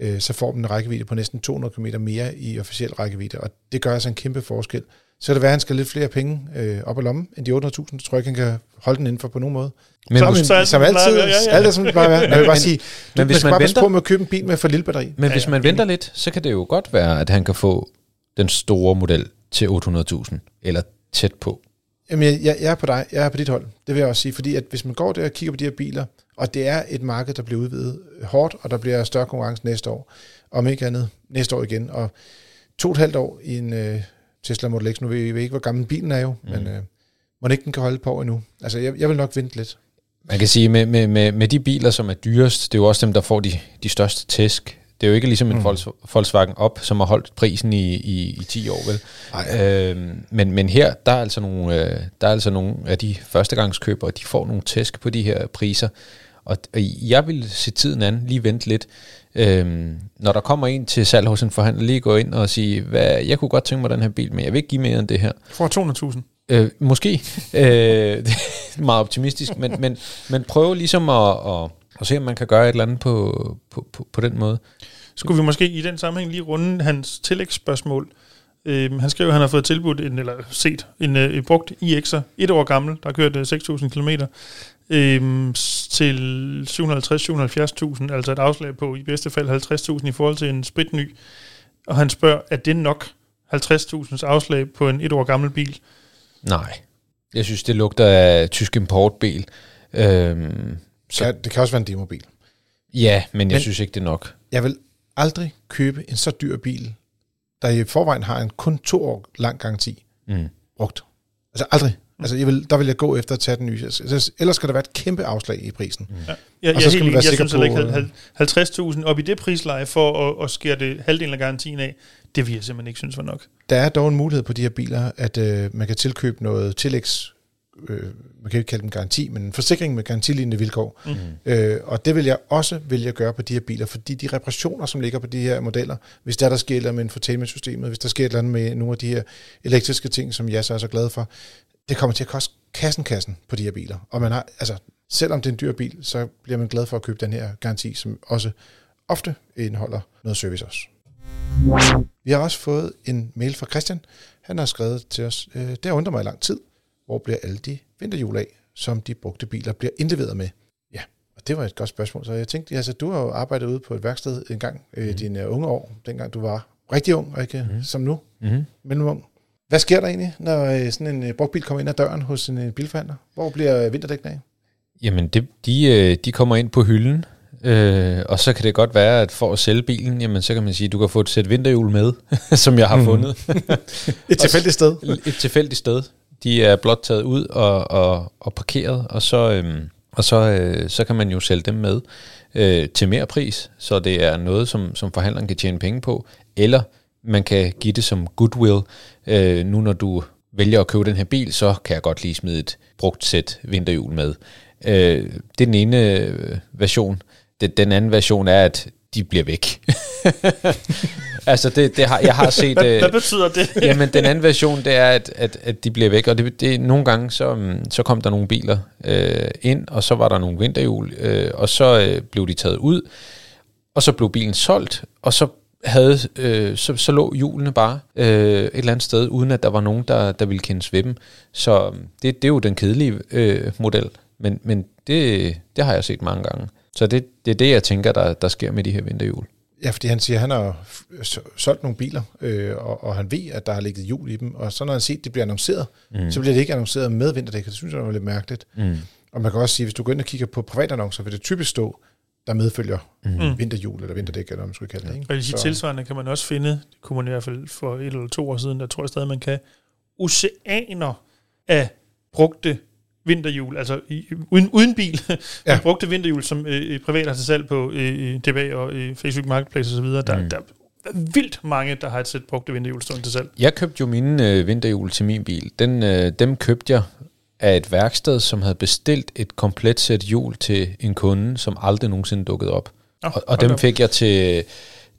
Speaker 1: øh, så får den en rækkevidde på næsten 200 km mere i officiel rækkevidde, og det gør altså en kæmpe forskel. Så kan det være, at han skal lidt flere penge øh, op ad lommen end de 800.000. Så tror jeg ikke, han kan holde den inden for på nogen måde.
Speaker 3: Men,
Speaker 1: så,
Speaker 3: hvis,
Speaker 1: som
Speaker 2: som
Speaker 1: altid,
Speaker 2: ja, ja.
Speaker 1: alt er som det plejer at være. Men jeg vil bare sige,
Speaker 3: men
Speaker 1: du,
Speaker 3: hvis
Speaker 1: man skal
Speaker 3: man venter-
Speaker 1: på med at købe en bil med for lille batteri.
Speaker 3: men hvis
Speaker 2: ja,
Speaker 3: man venter lidt, så kan det jo godt være, at han kan få den store model til 800.000, eller tæt på.
Speaker 1: Jamen, jeg, jeg, jeg er på dig. Jeg er på dit hold. Det vil jeg også sige. Fordi at hvis man går der og kigger på de her biler, og det er et marked, der bliver udvidet hårdt, og der bliver større konkurrence næste år, om ikke andet næste år igen. Og to og et halvt år i en øh, Tesla Model X, nu ved vi ikke, hvor gammel bilen er jo, mm. men øh, må ikke den kan holde par år endnu. Altså, jeg, jeg vil nok vente lidt.
Speaker 3: Man kan sige, med, med, med, med de biler, som er dyrest, det er jo også dem, der får de, de største tæsk. Det er jo ikke ligesom en
Speaker 1: Mm.
Speaker 3: Volks, Volkswagen op, som har holdt prisen i, i, i 10 år, vel?
Speaker 1: Ej,
Speaker 3: Øhm, men, men her, der er, altså nogle, øh, der er altså nogle af de førstegangskøbere, de får nogle tæsk på de her priser. Og, og jeg vil se tiden an, lige vente lidt. Øhm, når der kommer en til salg hos en forhandler, lige gå ind og sige, hvad, jeg kunne godt tænke mig den her bil, men jeg vil ikke give mere end det her.
Speaker 2: Får 200.000.
Speaker 3: Øh, måske. [LAUGHS] øh, [LAUGHS] meget optimistisk, men, men, men prøv ligesom at, at, at se, om man kan gøre et eller andet på, på, på, på den måde.
Speaker 2: Skulle vi måske i den sammenhæng lige runde hans tillægsspørgsmål? Øhm, han skrev, at han har fået tilbudt, en, eller set, en, øh, en brugt iX'er, et år gammel, der har kørt øh, 6.000 km, øhm, til 750-770.000, altså et afslag på i bedste fald 50.000 i forhold til en spritny. Og han spørger, er det nok 50.000 afslag på en et år gammel bil?
Speaker 3: Nej. Jeg synes, det lugter af tysk importbil. Øhm,
Speaker 1: så. Kan, det kan også være en demobil.
Speaker 3: ja, men jeg
Speaker 1: Men-
Speaker 3: synes ikke, det er nok.
Speaker 1: Jeg vil aldrig købe en så dyr bil, der i forvejen har en kun to år lang garanti.
Speaker 3: Mm.
Speaker 1: brugt. Altså aldrig. Altså, jeg vil, der vil jeg gå efter at tage den nye. Altså, ellers skal der være et kæmpe afslag i prisen.
Speaker 2: Ja, jeg,
Speaker 1: Og
Speaker 2: jeg,
Speaker 1: så
Speaker 2: er
Speaker 1: skal
Speaker 2: helt
Speaker 1: være
Speaker 2: jeg
Speaker 1: sikker
Speaker 2: synes heller
Speaker 1: på,
Speaker 2: ikke, hal- hal- 50.000 op i det prisleje for at, at skære det halvdelen af garantien af, det vil jeg simpelthen ikke synes var nok.
Speaker 1: Der er dog en mulighed på de her biler, at øh, man kan tilkøbe noget tillægs... Øh, man kan ikke kalde dem garanti, men en forsikring med garantilignende vilkår.
Speaker 2: Mm.
Speaker 1: Øh, og det vil jeg også vælge at gøre på de her biler, fordi de reparationer, som ligger på de her modeller, hvis der, der sker et eller andet med infotainmentsystemet, hvis der sker et eller andet med nogle af de her elektriske ting, som jeg så er så glad for, det kommer til at koste kassen kassen på de her biler. Og man har, altså, selvom det er en dyr bil, så bliver man glad for at købe den her garanti, som også ofte indeholder noget service også. Vi har også fået en mail fra Christian. Han har skrevet til os, øh, det har undret mig i lang tid, hvor bliver alle de vinterhjul af, som de brugte biler bliver indleveret med? Ja, og det var et godt spørgsmål. Så jeg tænkte, altså, du har jo arbejdet ude på et værksted en gang øh, i
Speaker 3: Mhm.
Speaker 1: dine unge år, dengang du var rigtig ung, og ikke
Speaker 3: Mhm.
Speaker 1: som nu,
Speaker 3: Mm-hmm.
Speaker 1: mellemung. Hvad sker der egentlig, når øh, sådan en øh, brugt bil kommer ind ad døren hos en øh, bilforhandler? Hvor bliver øh, vinterdækkene af?
Speaker 3: Jamen, det, de, øh, de kommer ind på hylden, øh, og så kan det godt være, at for at sælge bilen, jamen, så kan man sige, at du kan få et sæt vinterhjul med, [LAUGHS] som jeg har
Speaker 1: Mhm.
Speaker 3: fundet.
Speaker 1: Et tilfældigt sted.
Speaker 3: et tilfældigt sted. De er blot taget ud og, og, og parkeret, og så, øhm, og så, øh, så kan man jo sælge dem med øh, til mere pris, så det er noget, som, som forhandleren kan tjene penge på, eller man kan give det som goodwill. Øh, nu når du vælger at købe den her bil, så kan jeg godt lige smide et brugt sæt vinterhjul med. Øh, det er den ene øh, version. Det, den anden version er, at de bliver væk. [LAUGHS] altså, det, det har, jeg har set...
Speaker 2: Hvad,
Speaker 3: øh,
Speaker 2: hvad betyder det? [LAUGHS]
Speaker 3: Jamen, den anden version, det er, at, at, at de bliver væk, og det, det, nogle gange, så, mm, så kom der nogle biler øh, ind, og så var der nogle vinterhjul, øh, og så øh, blev de taget ud, og så blev bilen solgt, og så havde, øh, så, så lå hjulene bare øh, et eller andet sted, uden at der var nogen, der, der ville kendes ved dem. Så mm, det, det er jo den kedelige øh, model, men, men det, det har jeg set mange gange. Så det, det er det, jeg tænker, der, der sker med de her vinterhjul.
Speaker 1: Ja, fordi han siger, at han har solgt nogle biler, øh, og, og han ved, at der har ligget hjul i dem, og så når han set, at det bliver annonceret, mm. så bliver det ikke annonceret med vinterdæk, og det synes jeg var lidt mærkeligt.
Speaker 3: Mm.
Speaker 1: Og man kan også sige, hvis du går ind og kigger på privatannoncer, vil det typisk stå, der medfølger mm. vinterhjul eller vinterdæk, eller hvad man skulle kalde det. Ikke?
Speaker 2: Og i de tilsvarende kan man også finde, det kunne man i hvert fald for et eller to år siden, der tror jeg stadig, man kan, oceaner af brugte vinterhjul, altså i, uden, uden bil, [LAUGHS] ja. Brugte vinterhjul, som øh, privat har til salg på øh, DBA og øh, Facebook Marketplace osv. Der,
Speaker 3: Mm.
Speaker 2: der er vildt mange, der har et sæt brugte vinterhjul stående til salg.
Speaker 3: Jeg købte jo mine øh, vinterhjul til min bil. Den, øh, dem købte jeg af et værksted, som havde bestilt et komplet sæt hjul til en kunde, som aldrig nogensinde dukkede op.
Speaker 2: Nå,
Speaker 3: Og, og dem
Speaker 2: op.
Speaker 3: fik jeg til,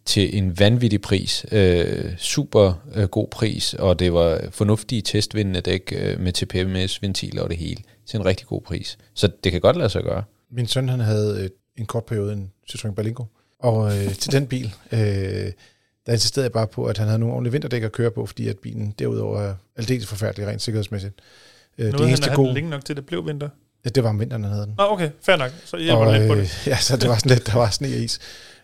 Speaker 3: til en vanvittig pris. Øh, super øh, god pris, og det var fornuftige testvindende dæk øh, med TPMS-ventiler og det hele. Til en rigtig god pris. Så det kan godt lade sig gøre.
Speaker 1: Min søn han havde øh, en kort periode en Citroën Berlingo, og øh, til den bil, øh, der insisterede jeg bare på, at han havde nogle ordentlige vinterdæk at køre på, fordi at bilen derudover er aldeles forfærdelig rent sikkerhedsmæssigt. Øh,
Speaker 2: Noget,
Speaker 1: det
Speaker 2: han
Speaker 1: eneste
Speaker 2: havde
Speaker 1: gode,
Speaker 2: længe nok til, at det blev vinter.
Speaker 1: ja, det var om vinteren, han havde den.
Speaker 2: Nå, okay, fair nok. Så hjælper
Speaker 1: og,
Speaker 2: du lidt på
Speaker 1: øh,
Speaker 2: det. [LAUGHS]
Speaker 1: Ja, så det var sådan lidt, der var sne og is.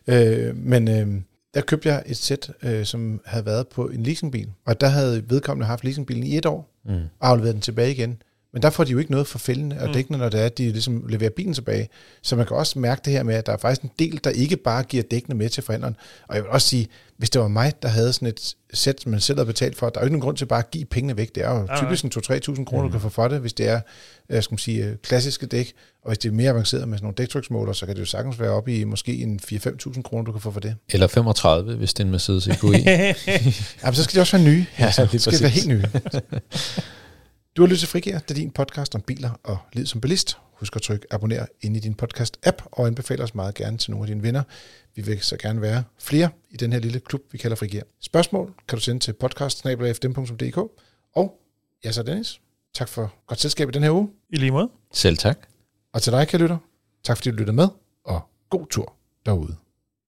Speaker 1: Øh, men øh, der købte jeg et sæt, øh, som havde været på en leasingbil, og der havde vedkommende haft leasingbilen i et år,
Speaker 3: Mm.
Speaker 1: og afleveret den tilbage igen. Men der får de jo ikke noget for fældende og
Speaker 2: Mm.
Speaker 1: dækkene, når det er, at de ligesom leverer bilen tilbage. Så man kan også mærke det her med, at der er faktisk en del, der ikke bare giver dækkene med til forhandleren. Og jeg vil også sige, hvis det var mig, der havde sådan et sæt, som man selv havde betalt for, der er jo ikke nogen grund til bare at give pengene væk. Det er jo typisk en 2-3.000 kroner, du kan få for det, hvis det er jeg skal man sige, øh, klassiske dæk. Og hvis det er mere avanceret med sådan nogle dæktryksmåler, så kan det jo sagtens være oppe i måske en 4-5.000 kroner, du kan få for det.
Speaker 3: Eller 35, hvis det er en Mercedes EQI. [LAUGHS]
Speaker 1: Jamen, så skal de også være nye. [LAUGHS]
Speaker 3: Ja,
Speaker 1: så
Speaker 3: lige
Speaker 1: skal de være
Speaker 3: præcis.
Speaker 1: helt nye. [LAUGHS] Du har lyttet til Frigir, det er din podcast om biler og liv som bilist. Husk at trykke abonner ind i din podcast-app og anbefale os meget gerne til nogle af dine venner. Vi vil så gerne være flere i den her lille klub, vi kalder Frigir. Spørgsmål kan du sende til podcast Og ja, så Dennis, tak for godt selskab i den her uge.
Speaker 2: I lige måde.
Speaker 3: Selv tak.
Speaker 1: Og til dig, kære lytter, tak fordi du lyttede med, og god tur derude.